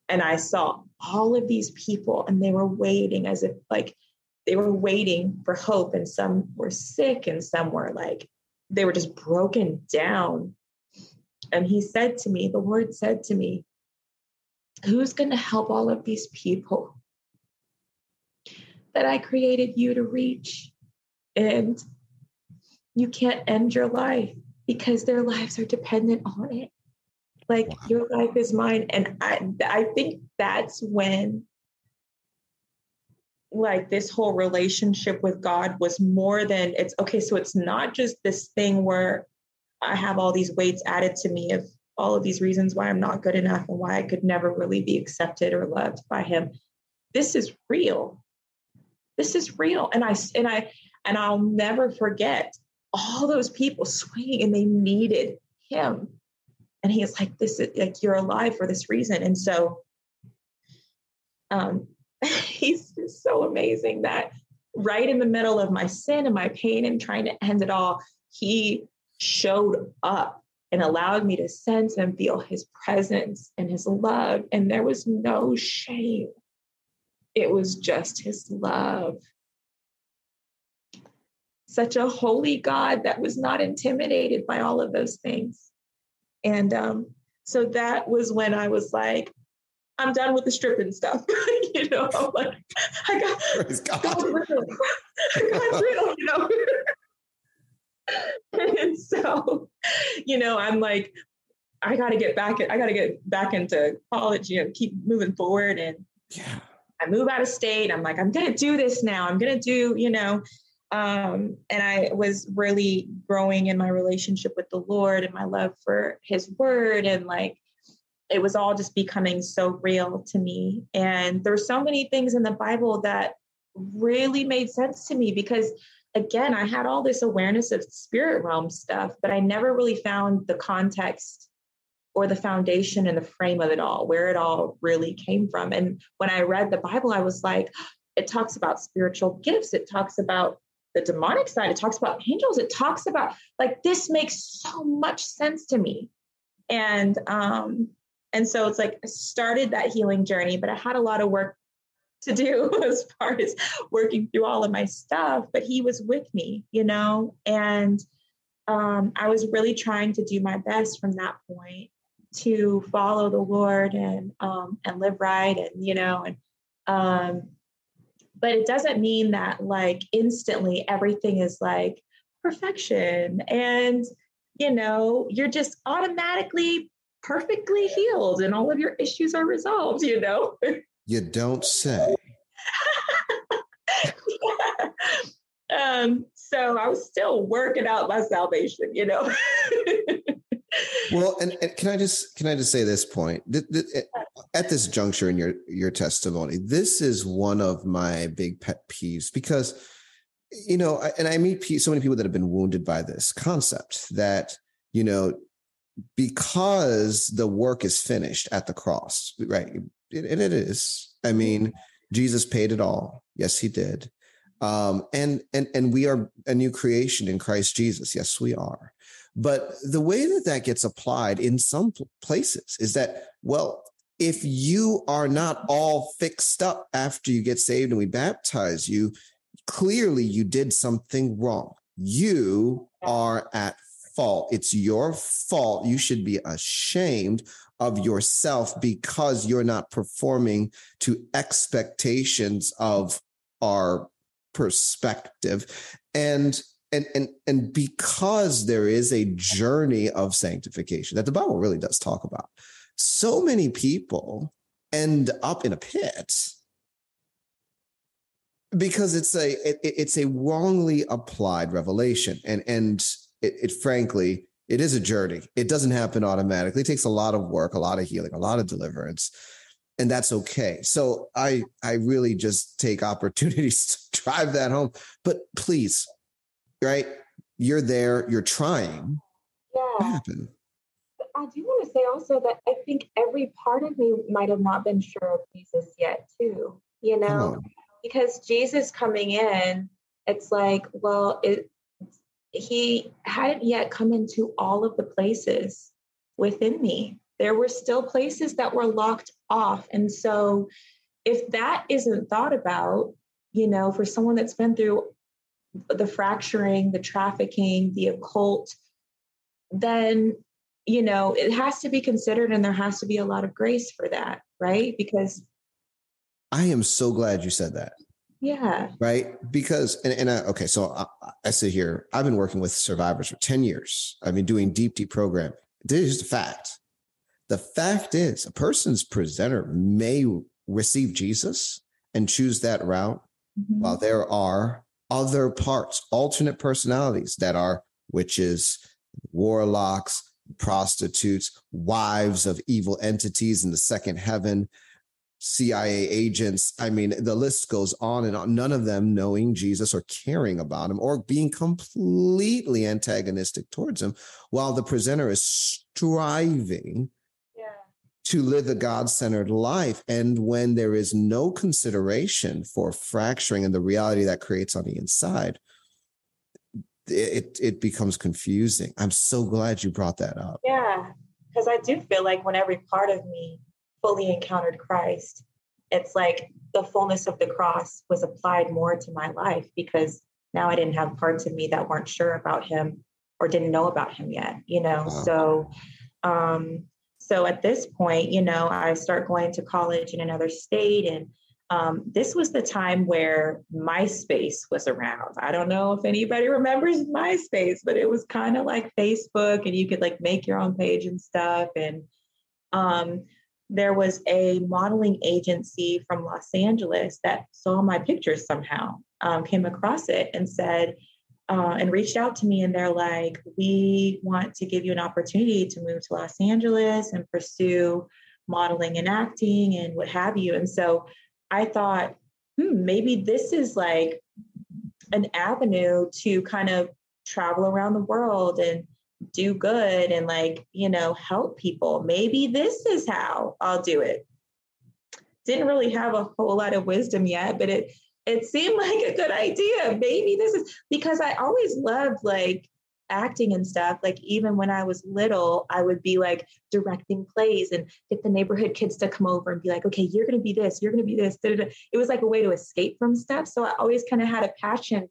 And I saw all of these people, and they were waiting as if like they were waiting for hope. And some were sick, and some were like, they were just broken down. And he said to me, the Lord said to me, Who's going to help all of these people that I created you to reach? And you can't end your life because their lives are dependent on it. Like wow. your life is mine. And I I think that's when like this whole relationship with God was more than it's okay. So it's not just this thing where I have all these weights added to me of all of these reasons why I'm not good enough and why I could never really be accepted or loved by him. This is real. This is real. And I and I and I'll never forget all those people swinging and they needed him. And he's like, this is like, you're alive for this reason. And so um, he's just so amazing that right in the middle of my sin and my pain and trying to end it all, he showed up and allowed me to sense and feel his presence and his love. And there was no shame, it was just his love such a holy God that was not intimidated by all of those things. And um, so that was when I was like, I'm done with the stripping stuff. you know, I'm like, I got Praise God. God's real. God's real, you know. and so, you know, I'm like, I gotta get back, I gotta get back into college, you know, keep moving forward. And yeah. I move out of state. I'm like, I'm gonna do this now. I'm gonna do, you know, um, and I was really growing in my relationship with the Lord and my love for His Word, and like it was all just becoming so real to me. And there were so many things in the Bible that really made sense to me because, again, I had all this awareness of spirit realm stuff, but I never really found the context or the foundation and the frame of it all, where it all really came from. And when I read the Bible, I was like, it talks about spiritual gifts. It talks about the demonic side, it talks about angels, it talks about like this makes so much sense to me. And um, and so it's like I started that healing journey, but I had a lot of work to do as far as working through all of my stuff. But he was with me, you know, and um, I was really trying to do my best from that point to follow the Lord and um, and live right, and you know, and um, but it doesn't mean that like instantly everything is like perfection and you know you're just automatically perfectly healed and all of your issues are resolved you know? You don't say. Um, so I was still working out my salvation, you know. well, and, and, can I just can I just say this point at this juncture in your your testimony? This is one of my big pet peeves because you know, and I meet so many people that have been wounded by this concept that you know because the work is finished at the cross, right? And it is. I mean, Jesus paid it all. Yes, he did. Um, and and and we are a new creation in Christ Jesus. Yes, we are. But the way that that gets applied in some places is that well, if you are not all fixed up after you get saved and we baptize you, clearly you did something wrong. You are at fault. It's your fault. You should be ashamed of yourself because you're not performing to expectations of our perspective and and and and because there is a journey of sanctification that the bible really does talk about so many people end up in a pit because it's a it, it's a wrongly applied revelation and and it, it frankly it is a journey it doesn't happen automatically it takes a lot of work a lot of healing a lot of deliverance and that's okay. So I I really just take opportunities to drive that home. But please, right? You're there, you're trying. Yeah. What happened? I do want to say also that I think every part of me might have not been sure of Jesus yet, too. You know, because Jesus coming in, it's like, well, it he hadn't yet come into all of the places within me there were still places that were locked off. And so, if that isn't thought about, you know, for someone that's been through the fracturing, the trafficking, the occult, then, you know, it has to be considered and there has to be a lot of grace for that, right? Because I am so glad you said that. Yeah. Right. Because, and, and I, okay, so I, I sit here, I've been working with survivors for 10 years. I've been doing deep, deep programming. This is a fact. The fact is, a person's presenter may receive Jesus and choose that route, mm-hmm. while there are other parts, alternate personalities that are witches, warlocks, prostitutes, wives of evil entities in the second heaven, CIA agents. I mean, the list goes on and on. None of them knowing Jesus or caring about him or being completely antagonistic towards him, while the presenter is striving to live a God centered life. And when there is no consideration for fracturing and the reality that creates on the inside, it, it becomes confusing. I'm so glad you brought that up. Yeah, because I do feel like when every part of me fully encountered Christ, it's like the fullness of the cross was applied more to my life because now I didn't have parts of me that weren't sure about him or didn't know about him yet, you know? Wow. So, um, so at this point, you know, I start going to college in another state. And um, this was the time where MySpace was around. I don't know if anybody remembers MySpace, but it was kind of like Facebook and you could like make your own page and stuff. And um, there was a modeling agency from Los Angeles that saw my pictures somehow, um, came across it and said, uh, and reached out to me and they're like, we want to give you an opportunity to move to Los Angeles and pursue modeling and acting and what have you. And so I thought, hmm, maybe this is like an avenue to kind of travel around the world and do good and like, you know, help people. Maybe this is how I'll do it. Didn't really have a whole lot of wisdom yet, but it it seemed like a good idea. Maybe this is because I always loved like acting and stuff. Like even when I was little, I would be like directing plays and get the neighborhood kids to come over and be like, okay, you're going to be this, you're going to be this. It was like a way to escape from stuff. So I always kind of had a passion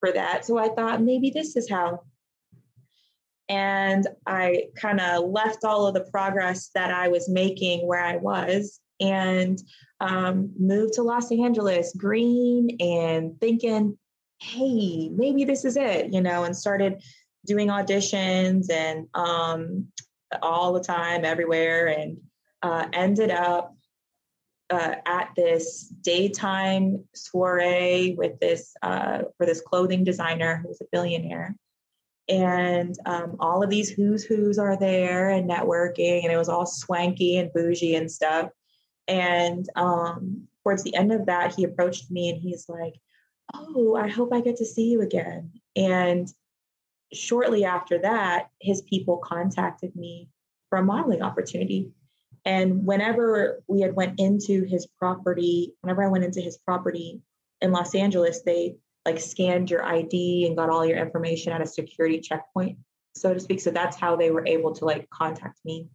for that. So I thought maybe this is how. And I kind of left all of the progress that I was making where I was and um, moved to Los Angeles green and thinking, hey, maybe this is it, you know, and started doing auditions and um, all the time, everywhere, and uh, ended up uh, at this daytime soiree with this uh, for this clothing designer who's a billionaire. And um, all of these who's who's are there and networking and it was all swanky and bougie and stuff and um, towards the end of that he approached me and he's like oh i hope i get to see you again and shortly after that his people contacted me for a modeling opportunity and whenever we had went into his property whenever i went into his property in los angeles they like scanned your ID and got all your information at a security checkpoint, so to speak. So that's how they were able to like contact me.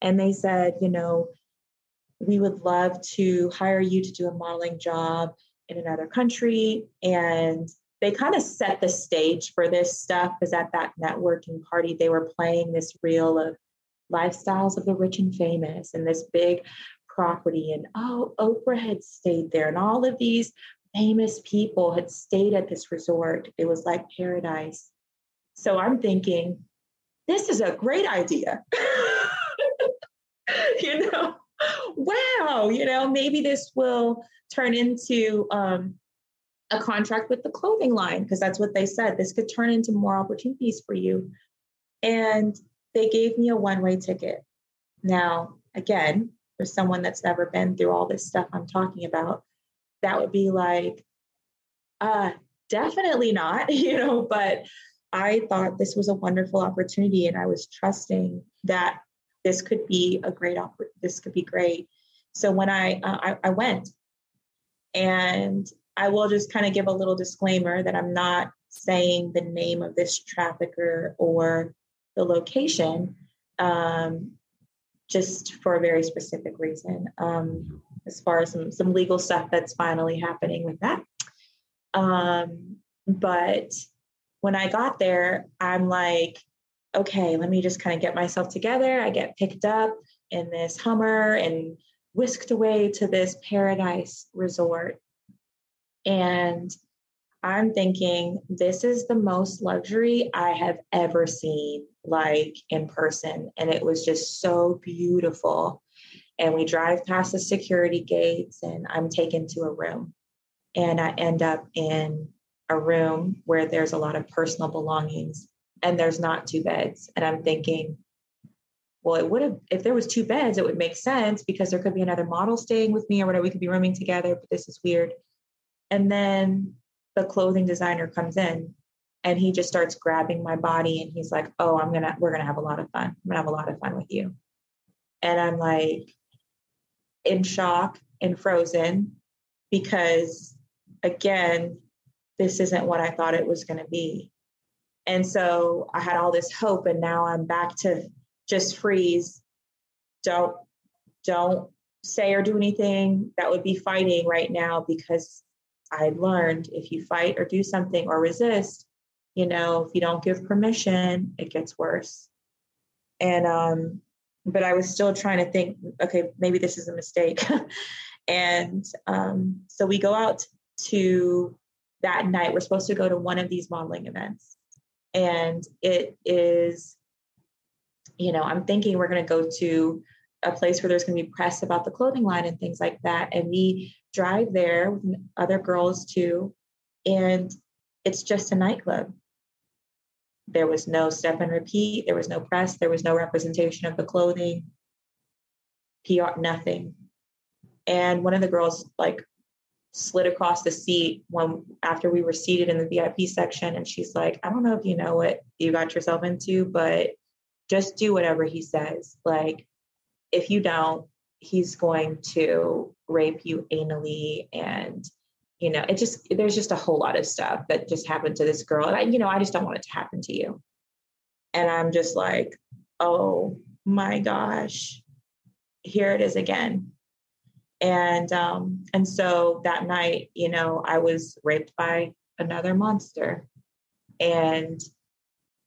And they said, you know, we would love to hire you to do a modeling job in another country. And they kind of set the stage for this stuff because at that networking party, they were playing this reel of lifestyles of the rich and famous and this big property. And oh, Oprah had stayed there, and all of these famous people had stayed at this resort. It was like paradise. So I'm thinking, this is a great idea. you wow, you know, maybe this will turn into um, a contract with the clothing line because that's what they said. This could turn into more opportunities for you. And they gave me a one way ticket. Now, again, for someone that's never been through all this stuff I'm talking about, that would be like, uh, definitely not, you know, but I thought this was a wonderful opportunity and I was trusting that this could be a great op- this could be great. So when I, uh, I, I went and I will just kind of give a little disclaimer that I'm not saying the name of this trafficker or the location, um, just for a very specific reason. Um, as far as some, some legal stuff that's finally happening with that. Um, but when I got there, I'm like, okay, let me just kind of get myself together. I get picked up in this Hummer and whisked away to this paradise resort. And I'm thinking, this is the most luxury I have ever seen, like in person. And it was just so beautiful and we drive past the security gates and i'm taken to a room and i end up in a room where there's a lot of personal belongings and there's not two beds and i'm thinking well it would have if there was two beds it would make sense because there could be another model staying with me or whatever. We could be rooming together but this is weird. And then the clothing designer comes in and he just starts grabbing my body and he's like oh i'm gonna we're gonna have a lot of fun. I'm gonna have a lot of fun with you. And i'm like in shock and frozen because, again, this isn't what I thought it was going to be. And so I had all this hope, and now I'm back to just freeze. Don't, don't say or do anything that would be fighting right now because I learned if you fight or do something or resist, you know, if you don't give permission, it gets worse. And um, but I was still trying to think, okay, maybe this is a mistake. and um, so we go out to that night. We're supposed to go to one of these modeling events. And it is, you know, I'm thinking we're going to go to a place where there's going to be press about the clothing line and things like that. And we drive there with other girls too. And it's just a nightclub. There was no step and repeat. There was no press. There was no representation of the clothing. PR, nothing. And one of the girls like slid across the seat when after we were seated in the VIP section, and she's like, "I don't know if you know what you got yourself into, but just do whatever he says. Like, if you don't, he's going to rape you anally and you know, it just, there's just a whole lot of stuff that just happened to this girl. And I, you know, I just don't want it to happen to you. And I'm just like, oh my gosh, here it is again. And, um, and so that night, you know, I was raped by another monster. And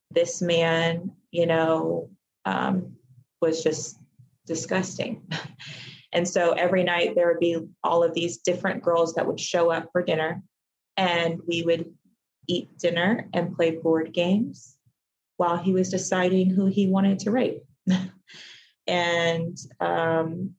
this man, you know, um, was just disgusting. And so every night there would be all of these different girls that would show up for dinner, and we would eat dinner and play board games while he was deciding who he wanted to rape. and um,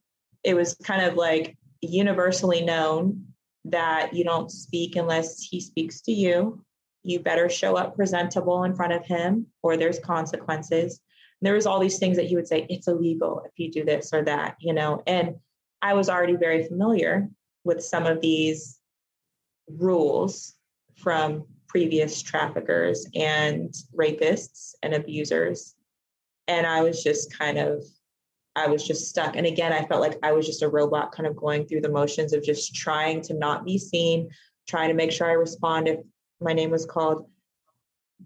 it was kind of like universally known that you don't speak unless he speaks to you. You better show up presentable in front of him or there's consequences. And there was all these things that he would say, it's illegal if you do this or that, you know. And I was already very familiar with some of these rules from previous traffickers and rapists and abusers. And I was just kind of I was just stuck. And again, I felt like I was just a robot kind of going through the motions of just trying to not be seen, trying to make sure I respond if my name was called,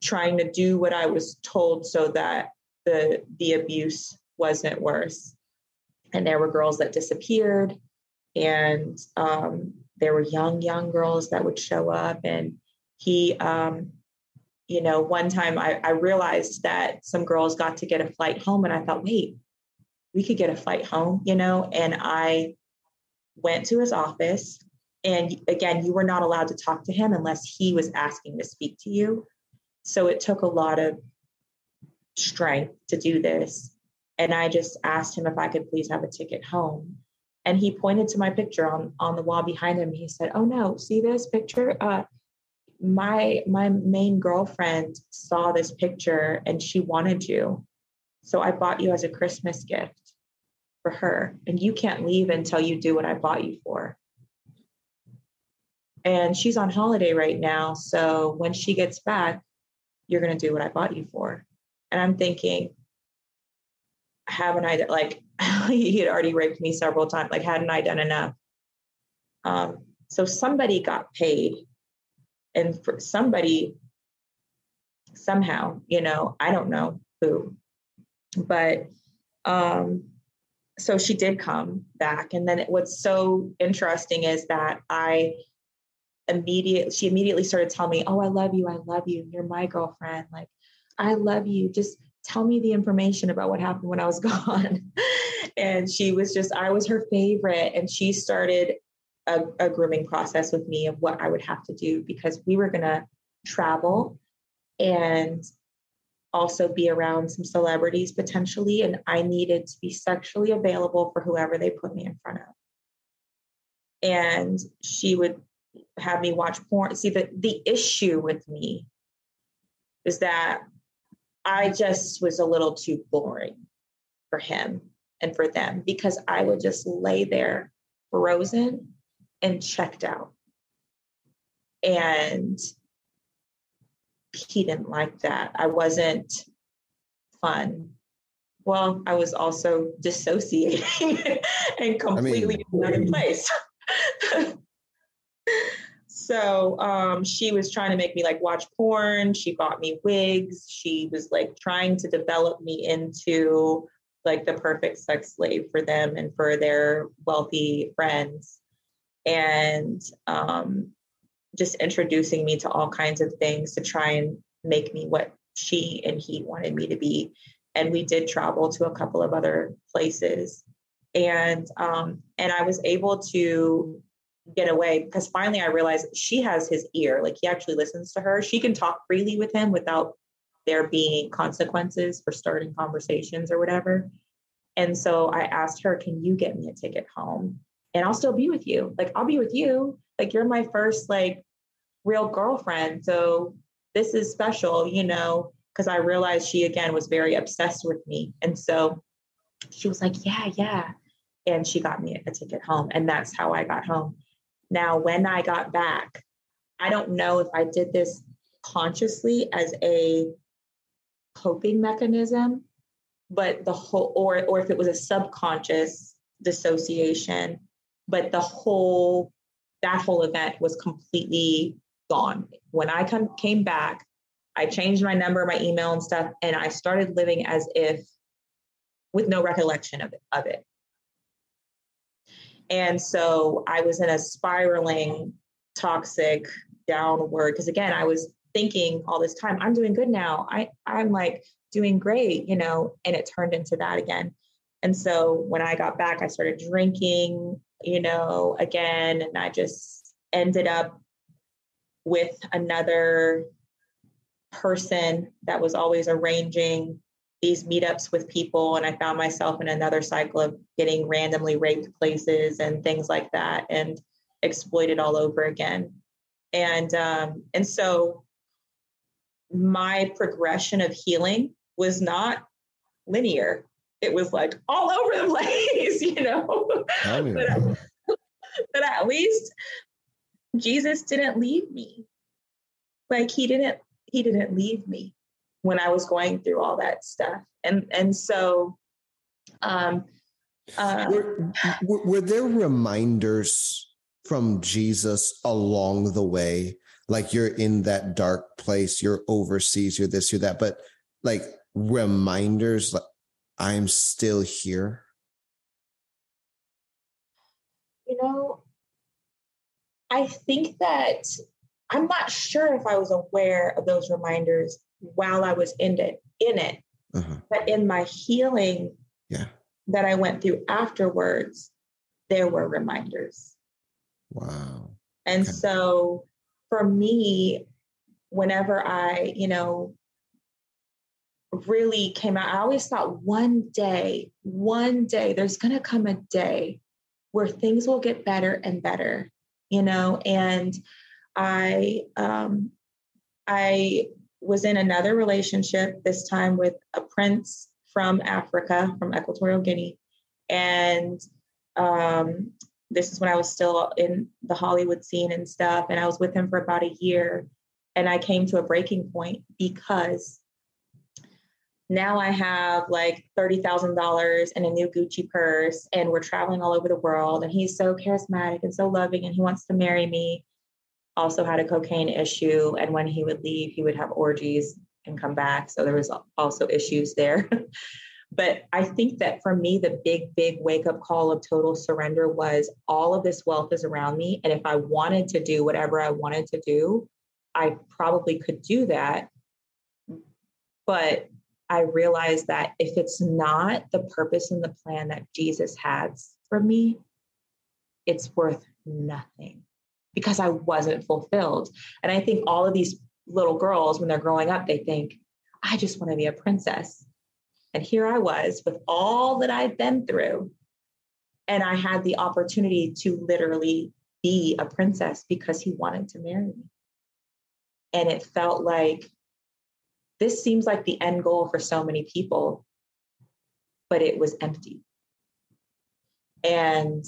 trying to do what I was told so that the the abuse wasn't worse. And there were girls that disappeared, and um, there were young, young girls that would show up. And he, um, you know, one time I, I realized that some girls got to get a flight home, and I thought, wait, we could get a flight home, you know, and I went to his office. And again, you were not allowed to talk to him unless he was asking to speak to you. So it took a lot of strength to do this. And I just asked him if I could please have a ticket home. And he pointed to my picture on, on the wall behind him. He said, Oh no, see this picture? Uh, my my main girlfriend saw this picture and she wanted you. So I bought you as a Christmas gift for her. And you can't leave until you do what I bought you for. And she's on holiday right now. So when she gets back, you're going to do what I bought you for. And I'm thinking, haven't I, like, he had already raped me several times. Like, hadn't I done enough? Um, so somebody got paid. And for somebody, somehow, you know, I don't know who, but um, so she did come back. And then what's so interesting is that I immediately, she immediately started telling me, Oh, I love you. I love you. You're my girlfriend. Like, I love you. Just tell me the information about what happened when I was gone. and she was just, I was her favorite. And she started a, a grooming process with me of what I would have to do because we were going to travel and also be around some celebrities potentially, and I needed to be sexually available for whoever they put me in front of. And she would have me watch porn. See, the, the issue with me is that I just was a little too boring for him and for them because I would just lay there frozen and checked out. And he didn't like that. I wasn't fun. Well, I was also dissociating and completely I mean, in another place. so um, she was trying to make me like watch porn. She bought me wigs. She was like trying to develop me into like the perfect sex slave for them and for their wealthy friends. And um, just introducing me to all kinds of things to try and make me what she and he wanted me to be. And we did travel to a couple of other places. And um, and I was able to get away because finally I realized she has his ear. Like he actually listens to her. She can talk freely with him without there being consequences for starting conversations or whatever. And so I asked her, Can you get me a ticket home? And I'll still be with you. Like, I'll be with you. Like, you're my first, like, real girlfriend. So this is special, you know, because I realized she again was very obsessed with me. And so she was like, Yeah, yeah. And she got me a ticket home. And that's how I got home. Now, when I got back, I don't know if I did this consciously as a coping mechanism, but the whole, or, or if it was a subconscious dissociation, but the whole, that whole event was completely gone. When I come, came back, I changed my number, my email, and stuff, and I started living as if with no recollection of it. Of it. And so I was in a spiraling, toxic, downward. Because again, I was thinking all this time, I'm doing good now. I I'm like doing great, you know, and it turned into that again. And so when I got back, I started drinking, you know, again, and I just ended up with another person that was always arranging these meetups with people and I found myself in another cycle of getting randomly raped places and things like that and exploited all over again. And um, and so my progression of healing was not linear. It was like all over the place, you know. but, but at least Jesus didn't leave me. Like he didn't he didn't leave me when I was going through all that stuff. And and so um uh, were, were there reminders from Jesus along the way? Like you're in that dark place, you're overseas, you're this, you're that, but like reminders like I'm still here? You know, I think that I'm not sure if I was aware of those reminders while I was in it, in it. Uh-huh. But in my healing yeah. that I went through afterwards, there were reminders. Wow. And okay. so for me, whenever I, you know, really came out, I always thought one day, one day, there's going to come a day where things will get better and better, you know, and I, um, I was in another relationship, this time with a prince from Africa, from Equatorial Guinea. And um, this is when I was still in the Hollywood scene and stuff. And I was with him for about a year. And I came to a breaking point because now I have like $30,000 and a new Gucci purse, and we're traveling all over the world. And he's so charismatic and so loving, and he wants to marry me also had a cocaine issue. And when he would leave, he would have orgies and come back. So there was also issues there. but I think that for me, the big, big wake up call of total surrender was all of this wealth is around me. And if I wanted to do whatever I wanted to do, I probably could do that. But I realized that if it's not the purpose and the plan that Jesus has for me, it's worth nothing because I wasn't fulfilled. And I think all of these little girls, when they're growing up, they think, I just want to be a princess. And here I was with all that I'd been through. And I had the opportunity to literally be a princess because he wanted to marry me. And it felt like this seems like the end goal for so many people, but it was empty. And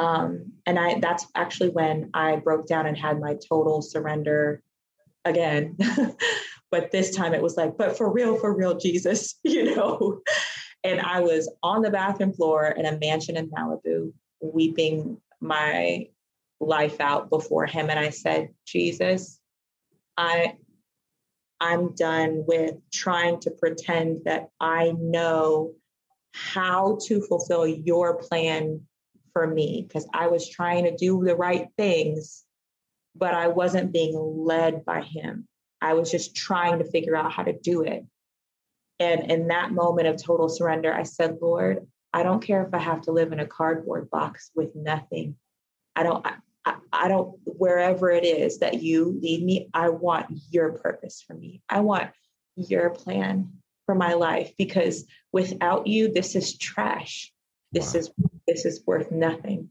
um, and I that's actually when I broke down and had my total surrender again. but this time it was like, but for real, for real, Jesus, you know. And I was on the bathroom floor in a mansion in Malibu, weeping my life out before him. And I said, Jesus, I I'm done with trying to pretend that I know how to fulfill your plan for me because I was trying to do the right things, but I wasn't being led by him. I was just trying to figure out how to do it. And in that moment of total surrender, I said, Lord, I don't care if I have to live in a cardboard box with nothing. I don't, I, I don't, wherever it is that you lead me, I want your purpose for me. I want your plan for my life because without you, this is trash. This wow. is this is worth nothing.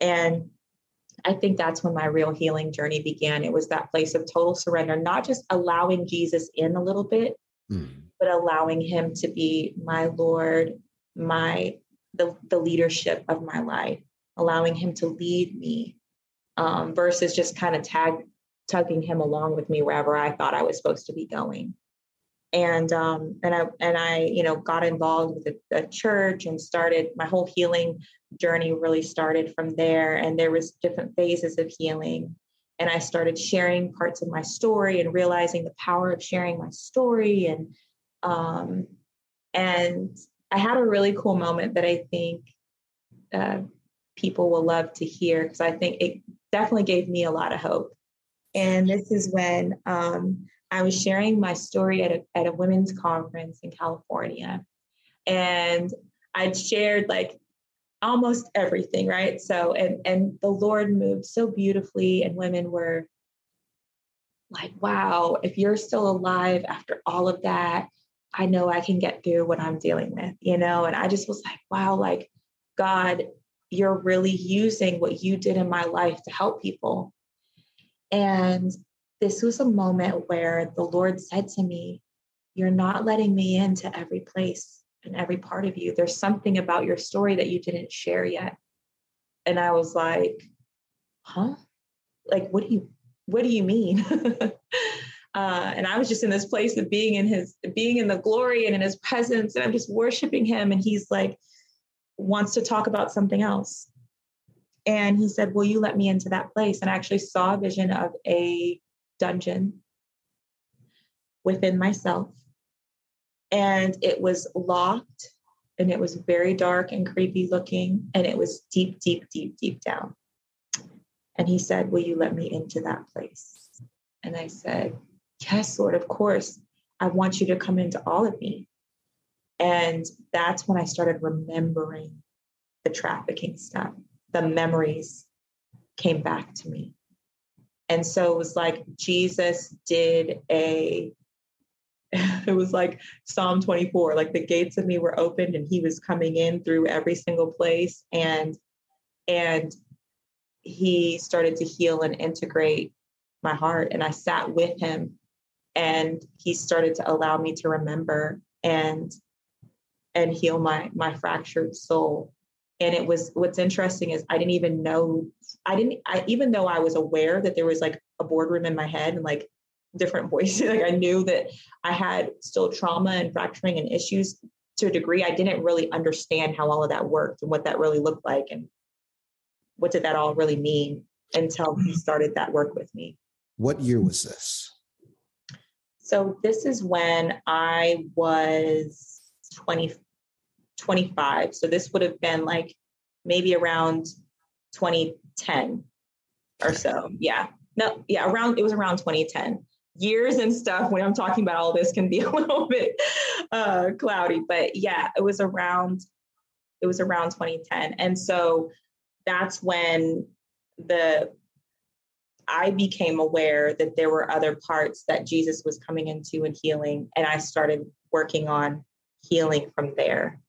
And I think that's when my real healing journey began. It was that place of total surrender, not just allowing Jesus in a little bit, mm. but allowing him to be my Lord, my the, the leadership of my life, allowing him to lead me um, versus just kind of tag tugging him along with me wherever I thought I was supposed to be going and um, and I and I you know got involved with a, a, church and started my whole healing journey really started from there. And there was different phases of healing. And I started sharing parts of my story and realizing the power of sharing my story. And um, and I had a really cool moment that I think uh, people will love to hear because I think it definitely gave me a lot of hope. And this is when um, I was sharing my story at a, at a women's conference in California. And I'd shared like almost everything, right? So, and, and the Lord moved so beautifully, and women were like, wow, if you're still alive after all of that, I know I can get through what I'm dealing with, you know? And I just was like, wow, like, God, you're really using what you did in my life to help people. And this was a moment where the Lord said to me, You're not letting me into every place and every part of you. There's something about your story that you didn't share yet. And I was like, Huh? Like, what do you what do you mean? uh, and I was just in this place of being in his being in the glory and in his presence, and I'm just worshiping him. And he's like, wants to talk about something else. And he said, Will you let me into that place? And I actually saw a vision of a dungeon within myself. And it was locked and it was very dark and creepy looking. And it was deep, deep, deep, deep down. And he said, Will you let me into that place? And I said, Yes, Lord, of course. I want you to come into all of me. And that's when I started remembering the trafficking stuff. The memories came back to me. And so it was like Jesus did a, it was like Psalm 24, like the gates of me were opened and he was coming in through every single place. And, and he started to heal and integrate my heart and i sat with him and he started to allow me to remember and and heal my my fractured soul and it was what's interesting is i didn't even know i didn't i even though i was aware that there was like a boardroom in my head and like different voices like i knew that i had still trauma and fracturing and issues to a degree i didn't really understand how all of that worked and what that really looked like and what did that all really mean until he mm-hmm. started that work with me. What year was this? So this is when I was 20, 25. So this would have been like maybe around 2010 or so. Yeah. No, yeah, around it was around 2010. Years and stuff when I'm talking about all this can be a little bit uh, cloudy, but yeah, it was around it was around 2010. And so that's when the I became aware that there were other parts that Jesus was coming into and healing, and I started working on healing from there.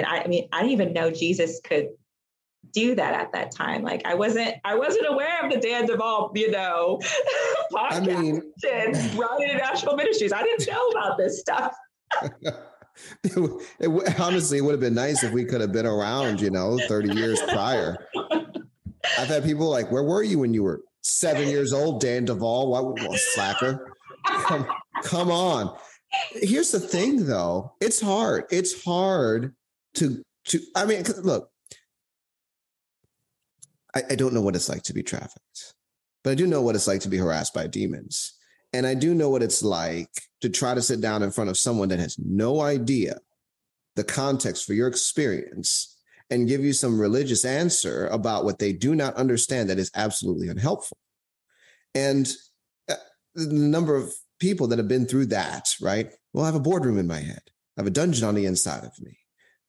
And I, I mean, I didn't even know Jesus could do that at that time. Like I wasn't, I wasn't aware of the Dan Duval, you know, podcast I mean, and Bride International Ministries. I didn't know about this stuff. it, it, honestly, it would have been nice if we could have been around, you know, 30 years prior. I've had people like, where were you when you were seven years old, Dan Duval? Why would well, slacker? Come, come on. Here's the thing though. It's hard. It's hard to to I mean, look, I, I don't know what it's like to be trafficked, but I do know what it's like to be harassed by demons. And I do know what it's like to try to sit down in front of someone that has no idea the context for your experience and give you some religious answer about what they do not understand that is absolutely unhelpful. And uh, the number of people that have been through that, right? Well, I have a boardroom in my head. I have a dungeon on the inside of me.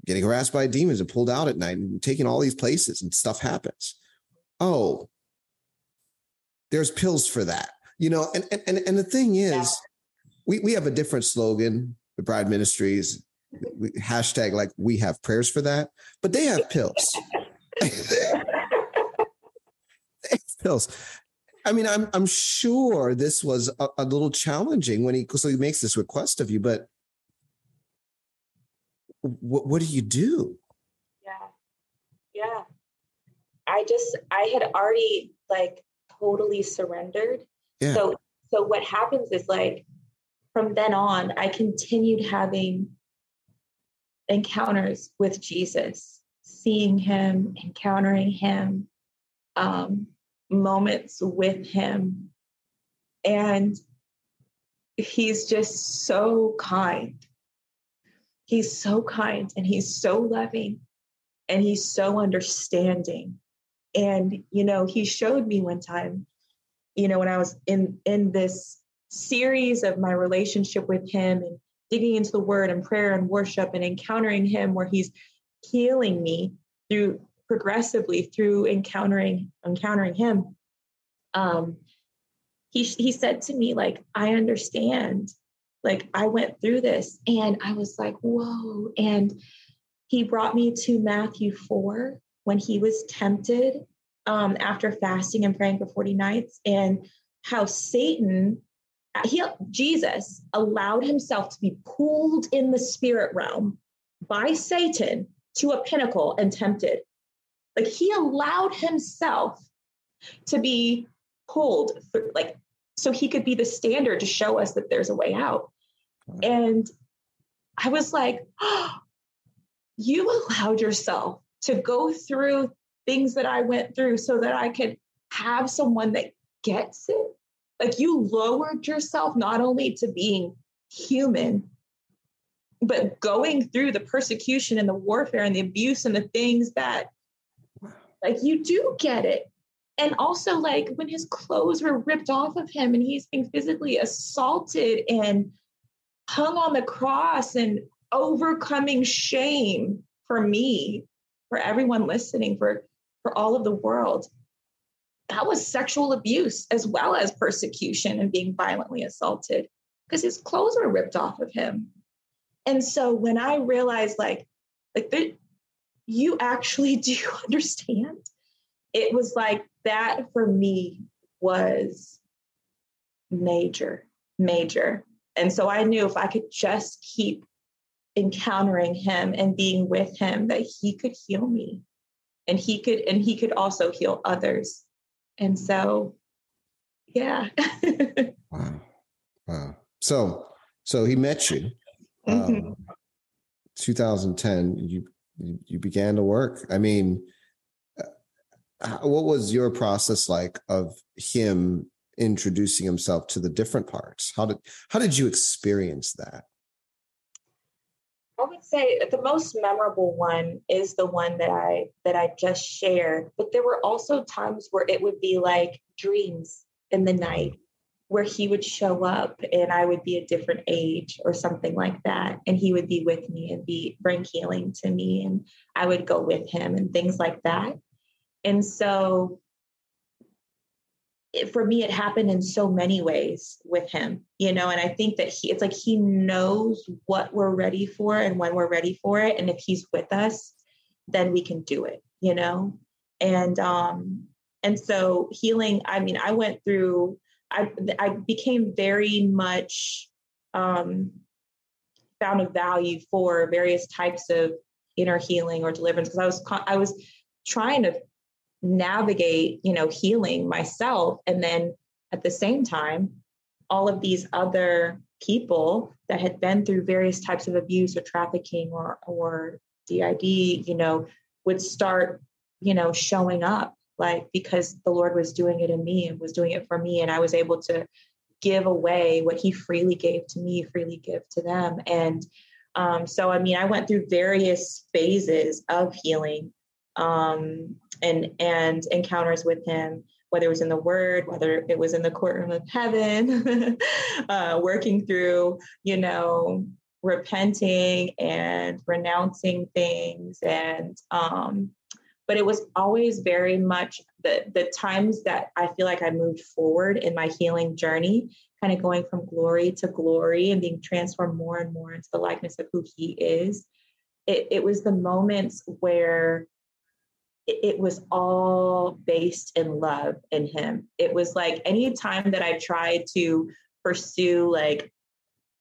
Getting harassed by demons and pulled out at night and taking all these places and stuff happens. Oh, there's pills for that you know, and and and the thing is, yeah. we we have a different slogan, the Bride Ministries, we, hashtag like we have prayers for that, but they have pills. they have pills. I mean, I'm I'm sure this was a, a little challenging when he so he makes this request of you, but what what do you do? Yeah, yeah. I just I had already like totally surrendered yeah. So so what happens is like from then on, I continued having encounters with Jesus, seeing him, encountering him, um, moments with him. And he's just so kind. He's so kind and he's so loving and he's so understanding. And, you know, he showed me one time you know, when I was in in this series of my relationship with him and digging into the word and prayer and worship and encountering him where he's healing me through progressively through encountering encountering him um he he said to me like i understand like I went through this and I was like, whoa. And he brought me to Matthew 4 when he was tempted um, after fasting and praying for 40 nights, and how Satan, he, Jesus allowed himself to be pulled in the spirit realm by Satan to a pinnacle and tempted. Like he allowed himself to be pulled through, like so he could be the standard to show us that there's a way out. And I was like, oh, you allowed yourself to go through things that I went through so that I could have someone that gets it. Like you lowered yourself not only to being human, but going through the persecution and the warfare and the abuse and the things that like you do get it and also like when his clothes were ripped off of him and he's being physically assaulted and hung on the cross and overcoming shame for me for everyone listening for for all of the world that was sexual abuse as well as persecution and being violently assaulted because his clothes were ripped off of him. And so when i realized like like that you actually do understand? It was like that for me was major, major. And so I knew if I could just keep encountering him and being with him, that he could heal me and he could, and he could also heal others. And so, yeah. wow. Wow. So, so he met you. Mm-hmm. Um, 2010, you, you began to work. I mean, what was your process like of him introducing himself to the different parts? How did how did you experience that? I would say the most memorable one is the one that i that i just shared but there were also times where it would be like dreams in the night where he would show up and i would be a different age or something like that and he would be with me and be bring healing to me and i would go with him and things like that and so it, for me, it happened in so many ways with him, you know, and I think that he, it's like he knows what we're ready for and when we're ready for it. And if he's with us, then we can do it, you know? And, um, and so healing, I mean, I went through, I, I became very much, um, found a value for various types of inner healing or deliverance because I was, I was trying to navigate, you know, healing myself. And then at the same time, all of these other people that had been through various types of abuse or trafficking or or DID, you know, would start, you know, showing up like because the Lord was doing it in me and was doing it for me. And I was able to give away what he freely gave to me, freely give to them. And um, so, I mean, I went through various phases of healing. Um, and and encounters with him whether it was in the word whether it was in the courtroom of heaven uh, working through you know repenting and renouncing things. And um but it was always very much the the times that i feel like i moved forward in my healing journey kind of going from glory to glory and being transformed more and more into the likeness of who he is. It, it was the moments where it was all based in love in him. It was like any time that I tried to pursue like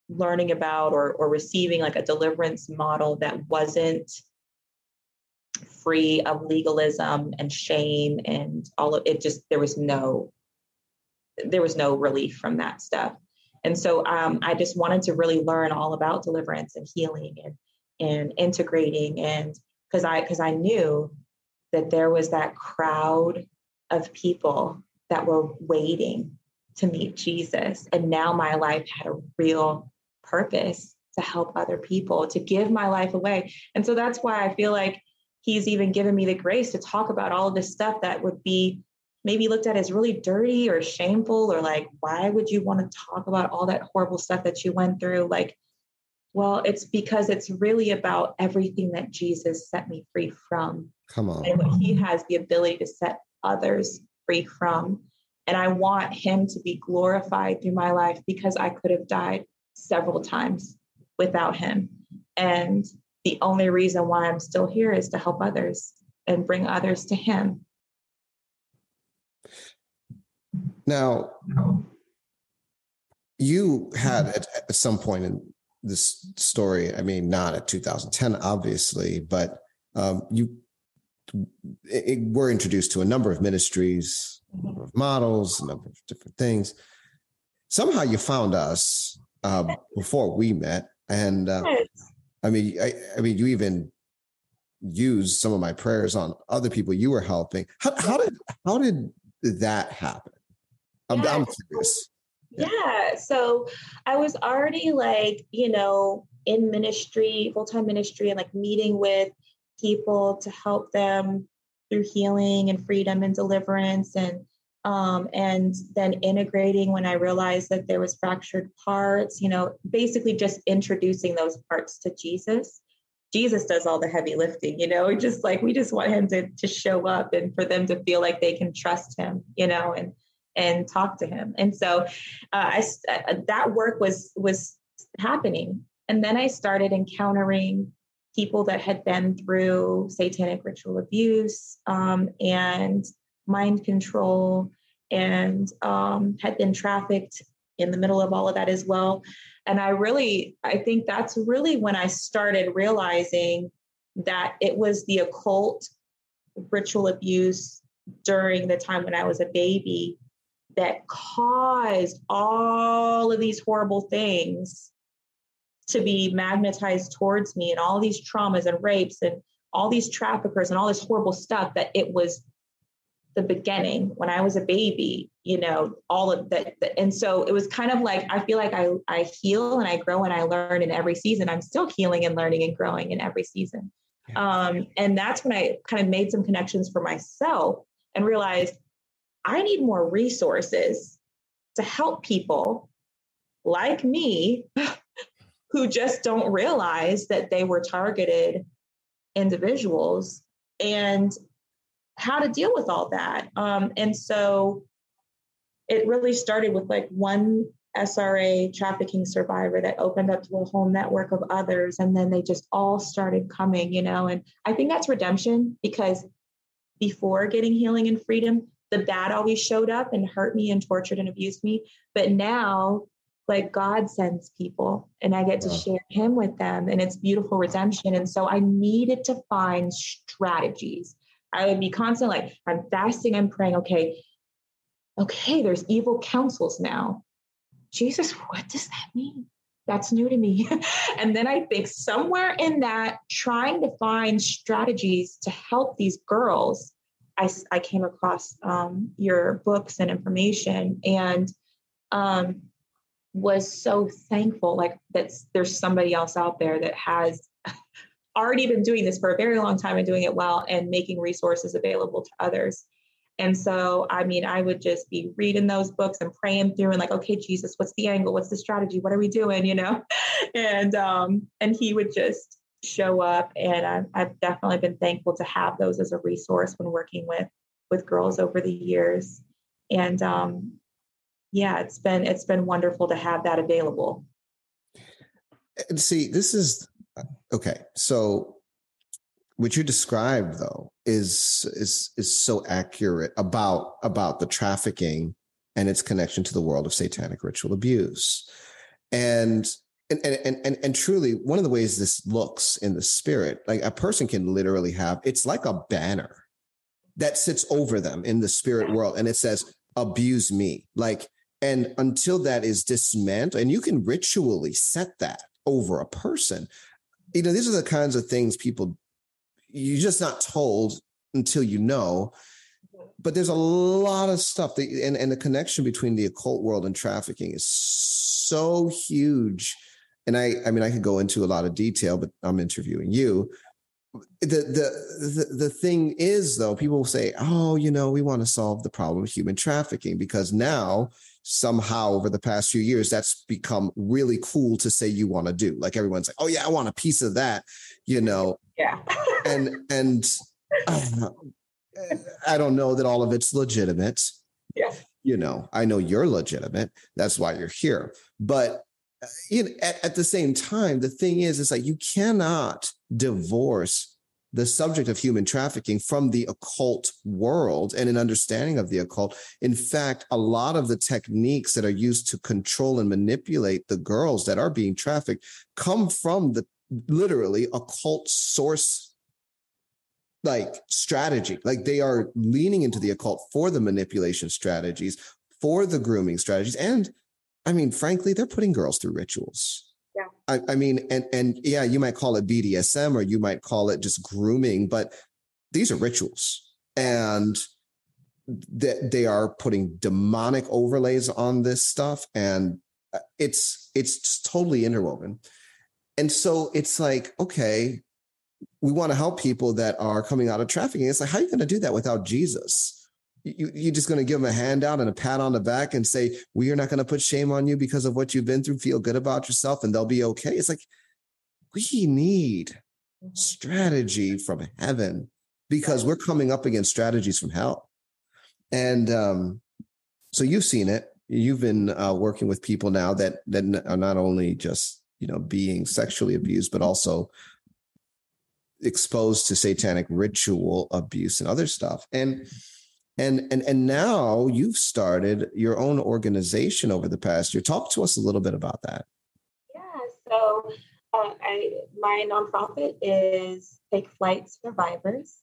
learning about or, or receiving like a deliverance model that wasn't free of legalism and shame and all of it just there was no there was no relief from that stuff and so um, i just wanted to really learn all about deliverance and healing and and integrating and because i because i knew that there was that crowd of people that were waiting to meet Jesus. And now my life had a real purpose to help other people, to give my life away. And so that's why I feel like he's even given me the grace to talk about all of this stuff that would be maybe looked at as really dirty or shameful or like why would you want to talk about all that horrible stuff that you went through like well it's because it's really about everything that jesus set me free from Come on. And what he has the ability to set others free from. And I want him to be glorified through my life because I could have died several times without him. And the only reason why I'm still here is to help others and bring others to him. Now, you had at, at some point in this story, I mean, not at 2010, obviously, but um, you it, were introduced to a number of ministries, a number of models, a number of different things. Somehow you found us uh, before we met, and uh, I mean, I, I, mean, you even used some of my prayers on other people you were helping. How, how did how did that happen? I'm, I'm curious. Yeah. So I was already like, you know, in ministry, full time ministry, and like meeting with people to help them through healing and freedom and deliverance and um, and then integrating when I realized that there was fractured parts, you know, basically just introducing those parts to Jesus. Jesus does all the heavy lifting, you know, just like we just want him to, to show up and for them to feel like they can trust him, you know, and and talk to him. And so uh, I uh, that work was was happening, and then I started encountering people that had been through satanic ritual abuse um, and mind control and um, had been trafficked in the middle of all of that as well. And I really, I think that's really when I started realizing that it was the occult ritual abuse during the time when I was a baby that caused all of these horrible things to be magnetized towards me and all these traumas and rapes and all these traffickers and all this horrible stuff that it was the beginning when I was a baby, you know, all of that. And so it was kind of like, I feel like I, I heal and I grow and I learn in every season. I'm still healing and learning and growing in every season. Um, and that's when I kind of made some connections for myself and realized I need more resources to help people like me who just don't realize that they were targeted individuals and how to deal with all that. Um, and so it really started with like one SRA trafficking survivor that opened up to a whole network of others. And then they just all started coming, you know. And I think that's redemption because before getting healing and freedom, the bad always showed up and hurt me and tortured and abused me. But now, like God sends people and I get to share Him with them, and it's beautiful redemption. And so I needed to find strategies I would be constantly like, I'm fasting, I'm praying, okay, okay, there's evil counsels now. Jesus, what does that mean? That's new to me. and then I think somewhere in that, trying to find strategies to help these girls, I, I came across um, your books and information and um, was so thankful like that there's somebody else out there that has already been doing this for a very long time and doing it well and making resources available to others. And so, I mean, I would just be reading those books and praying through and like, okay, Jesus, what's the angle? What's the strategy? What are we doing? You know? And um, and he would just show up. And I've, I've definitely been thankful to have those as a resource when working with with girls over the years. And um, yeah, it's been it's been wonderful to have that available. And see, this is okay so what you described though is is is so accurate about about the trafficking and its connection to the world of satanic ritual abuse and and, and and and truly one of the ways this looks in the spirit like a person can literally have it's like a banner that sits over them in the spirit world and it says abuse me like and until that is dismantled and you can ritually set that over a person you know, these are the kinds of things people you're just not told until you know. But there's a lot of stuff that, and, and the connection between the occult world and trafficking is so huge. And I, I mean, I could go into a lot of detail, but I'm interviewing you. The, the the the thing is though, people say, "Oh, you know, we want to solve the problem of human trafficking because now somehow over the past few years that's become really cool to say you want to do. Like everyone's like oh yeah i want a piece of that you know? Yeah. And and uh, i don't know that all of it's legitimate. Yeah. You know i know you're legitimate. That's why you're here. But you know, at, at the same time, the thing is, it's like you cannot divorce the subject of human trafficking from the occult world and an understanding of the occult. In fact, a lot of the techniques that are used to control and manipulate the girls that are being trafficked come from the literally occult source like strategy. Like they are leaning into the occult for the manipulation strategies, for the grooming strategies. And I mean, frankly, they're putting girls through rituals. Yeah. I, I mean, and and yeah, you might call it BDSM or you might call it just grooming, but these are rituals. And that they are putting demonic overlays on this stuff and uh, it's it's totally interwoven and so it's like okay we want to help people that are coming out of trafficking it's like how are you going to do that without jesus you, you're just going to give them a handout and a pat on the back and say we are not going to put shame on you because of what you've been through. Feel good about yourself and they'll be okay. It's like we need mm-hmm. strategy from heaven because we're coming up against strategies from hell. And um, so you've seen it. You've been uh, working with people now that that are not only just you know being sexually abused but also exposed to satanic ritual abuse and other stuff. And and and and now you've started your own organization over the past year. Talk to us a little bit about that. Yeah so uh, I, my nonprofit is take flight survivors.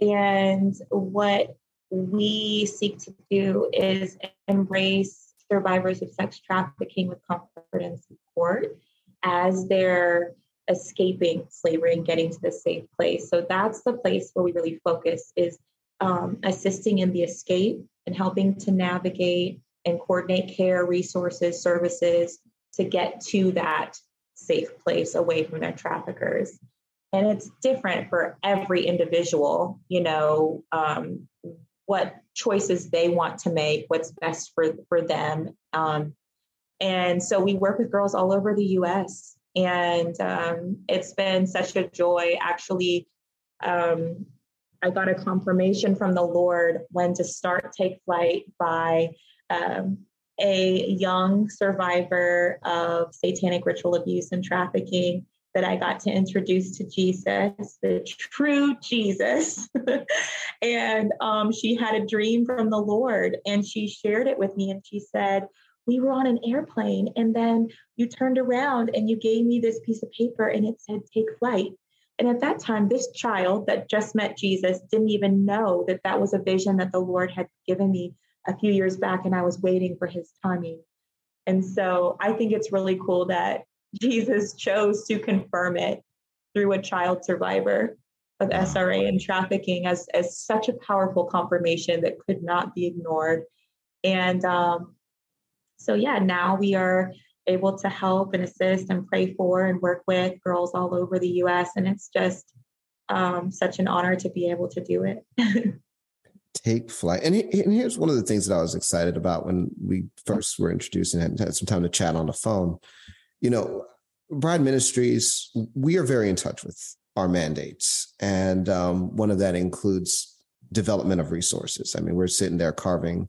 And what we seek to do is embrace survivors of sex trafficking with comfort and support as they're escaping slavery and getting to the safe place. So that's the place where we really focus is um, assisting in the escape and helping to navigate and coordinate care, resources, services to get to that safe place away from their traffickers. And it's different for every individual, you know, um, what choices they want to make, what's best for, for them. Um, and so we work with girls all over the US. And um, it's been such a joy. Actually, um, I got a confirmation from the Lord when to start Take Flight by um, a young survivor of satanic ritual abuse and trafficking that I got to introduce to Jesus, the true Jesus. and um, she had a dream from the Lord and she shared it with me. And she said, We were on an airplane, and then you turned around and you gave me this piece of paper and it said, Take flight. And at that time, this child that just met Jesus didn't even know that that was a vision that the Lord had given me a few years back, and I was waiting for his timing. And so I think it's really cool that Jesus chose to confirm it through a child survivor of SRA and trafficking as, as such a powerful confirmation that could not be ignored. And um, so, yeah, now we are able to help and assist and pray for and work with girls all over the US. And it's just um, such an honor to be able to do it. Take flight. And, and here's one of the things that I was excited about when we first were introduced and had some time to chat on the phone you know, Bride Ministries, we are very in touch with our mandates. And um, one of that includes development of resources. I mean, we're sitting there carving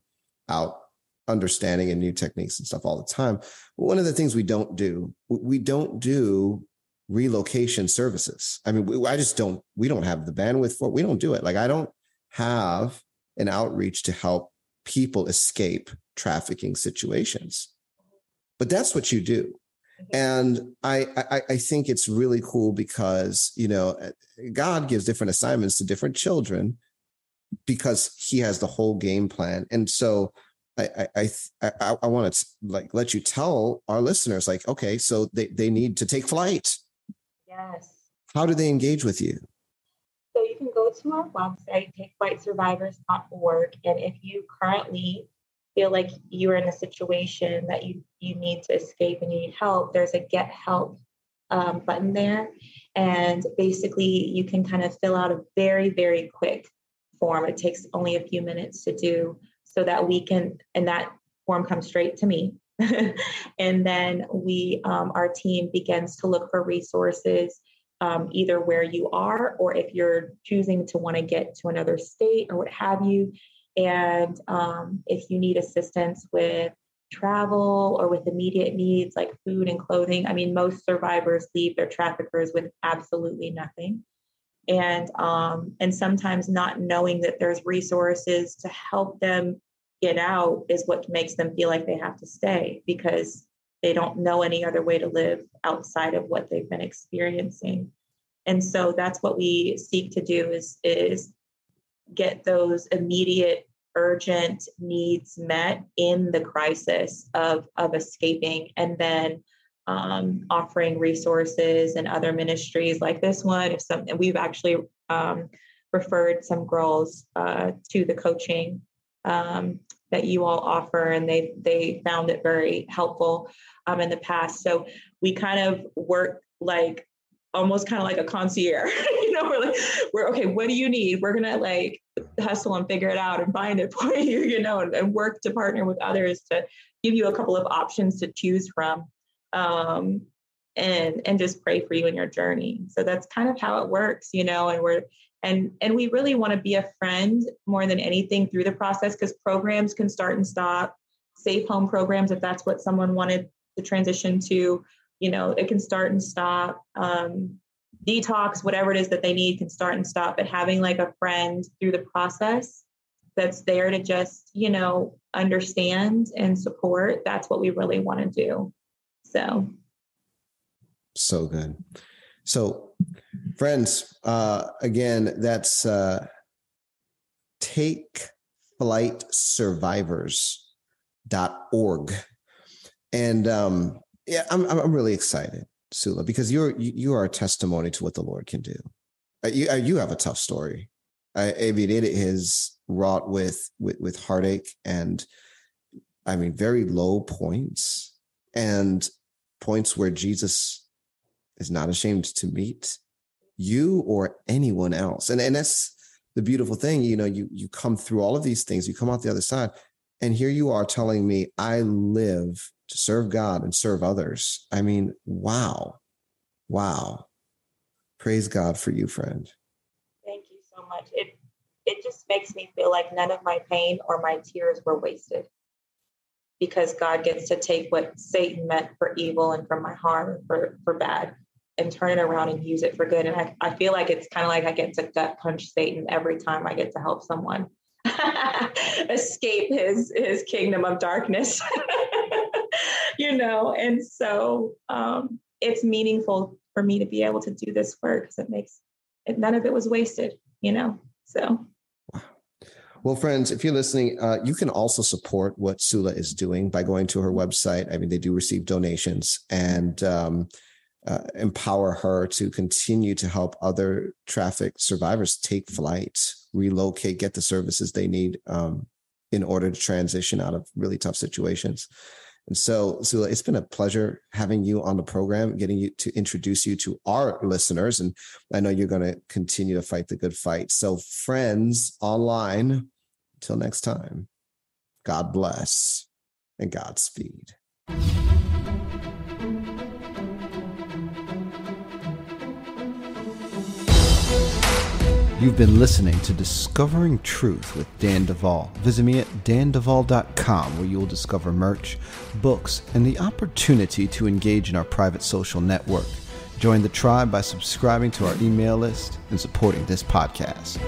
out understanding and new techniques and stuff all the time. But one of the things we don't do, we don't do relocation services. I mean, we, I just don't, we don't have the bandwidth for it. We don't do it. Like, I don't have an outreach to help people escape trafficking situations. But that's what you do and I, I, I think it's really cool because you know eh, god gives different assignments to different children because he has the whole game plan and so i i i, I want to like let you tell our listeners like okay so they, they need to take flight. Yes. How do they engage with you? So you can go to our website takeflightsurvivors.org and if you currently feel like you're in a situation that you you need to escape and you need help, there's a get help um, button there, and basically you can kind of fill out a very very quick form. It takes only a few minutes to do, so that we can and that form comes straight to me. and then we, um, our team begins to look for resources um, either where you are or if you're choosing to want to get to another state or what have you, and um, if you need assistance with travel or with immediate needs like food and clothing. I mean, most survivors leave their traffickers with absolutely nothing. And um, and sometimes not knowing that there's resources to help them get out is what makes them feel like they have to stay because they don't know any other way to live outside of what they've been experiencing. And so that's what we seek to do is is get those immediate urgent needs met in the crisis of, of escaping and then um, offering resources and other ministries like this one if some we've actually um, referred some girls uh, to the coaching um, that you all offer and they they found it very helpful um, in the past so we kind of work like almost kind of like a concierge. you know, we're like, we're okay, what do you need? We're gonna like hustle and figure it out and find it for you, you know, and, and work to partner with others to give you a couple of options to choose from. Um, and and just pray for you in your journey. So that's kind of how it works, you know, and we're and and we really want to be a friend more than anything through the process because programs can start and stop. Safe home programs if that's what someone wanted to transition to you know it can start and stop. Um, detox whatever it is that they need can start and stop. But having like a friend through the process that's there to just you know understand and support that's what we really want to do. So. So good. So friends uh again that's uh take flight survivors.org and um yeah, I'm I'm really excited, Sula, because you're you are a testimony to what the Lord can do. Uh, you uh, you have a tough story. Uh, it is wrought with, with with heartache and I mean very low points and points where Jesus is not ashamed to meet you or anyone else. And and that's the beautiful thing, you know, you you come through all of these things, you come out the other side, and here you are telling me I live to serve God and serve others. I mean, wow. Wow. Praise God for you, friend. Thank you so much. It it just makes me feel like none of my pain or my tears were wasted. Because God gets to take what Satan meant for evil and for my harm for, for bad and turn it around and use it for good. And I, I feel like it's kind of like I get to gut punch Satan every time I get to help someone escape his his kingdom of darkness. you know, and so um, it's meaningful for me to be able to do this work because it makes it, none of it was wasted, you know. So. Well, friends, if you're listening, uh, you can also support what Sula is doing by going to her website. I mean, they do receive donations and um, uh, empower her to continue to help other traffic survivors take flight, relocate, get the services they need um, in order to transition out of really tough situations. And so, Sula, it's been a pleasure having you on the program, getting you to introduce you to our listeners. And I know you're going to continue to fight the good fight. So, friends online, until next time, God bless and Godspeed. You've been listening to Discovering Truth with Dan Duval. Visit me at danduval.com where you will discover merch, books, and the opportunity to engage in our private social network. Join the tribe by subscribing to our email list and supporting this podcast.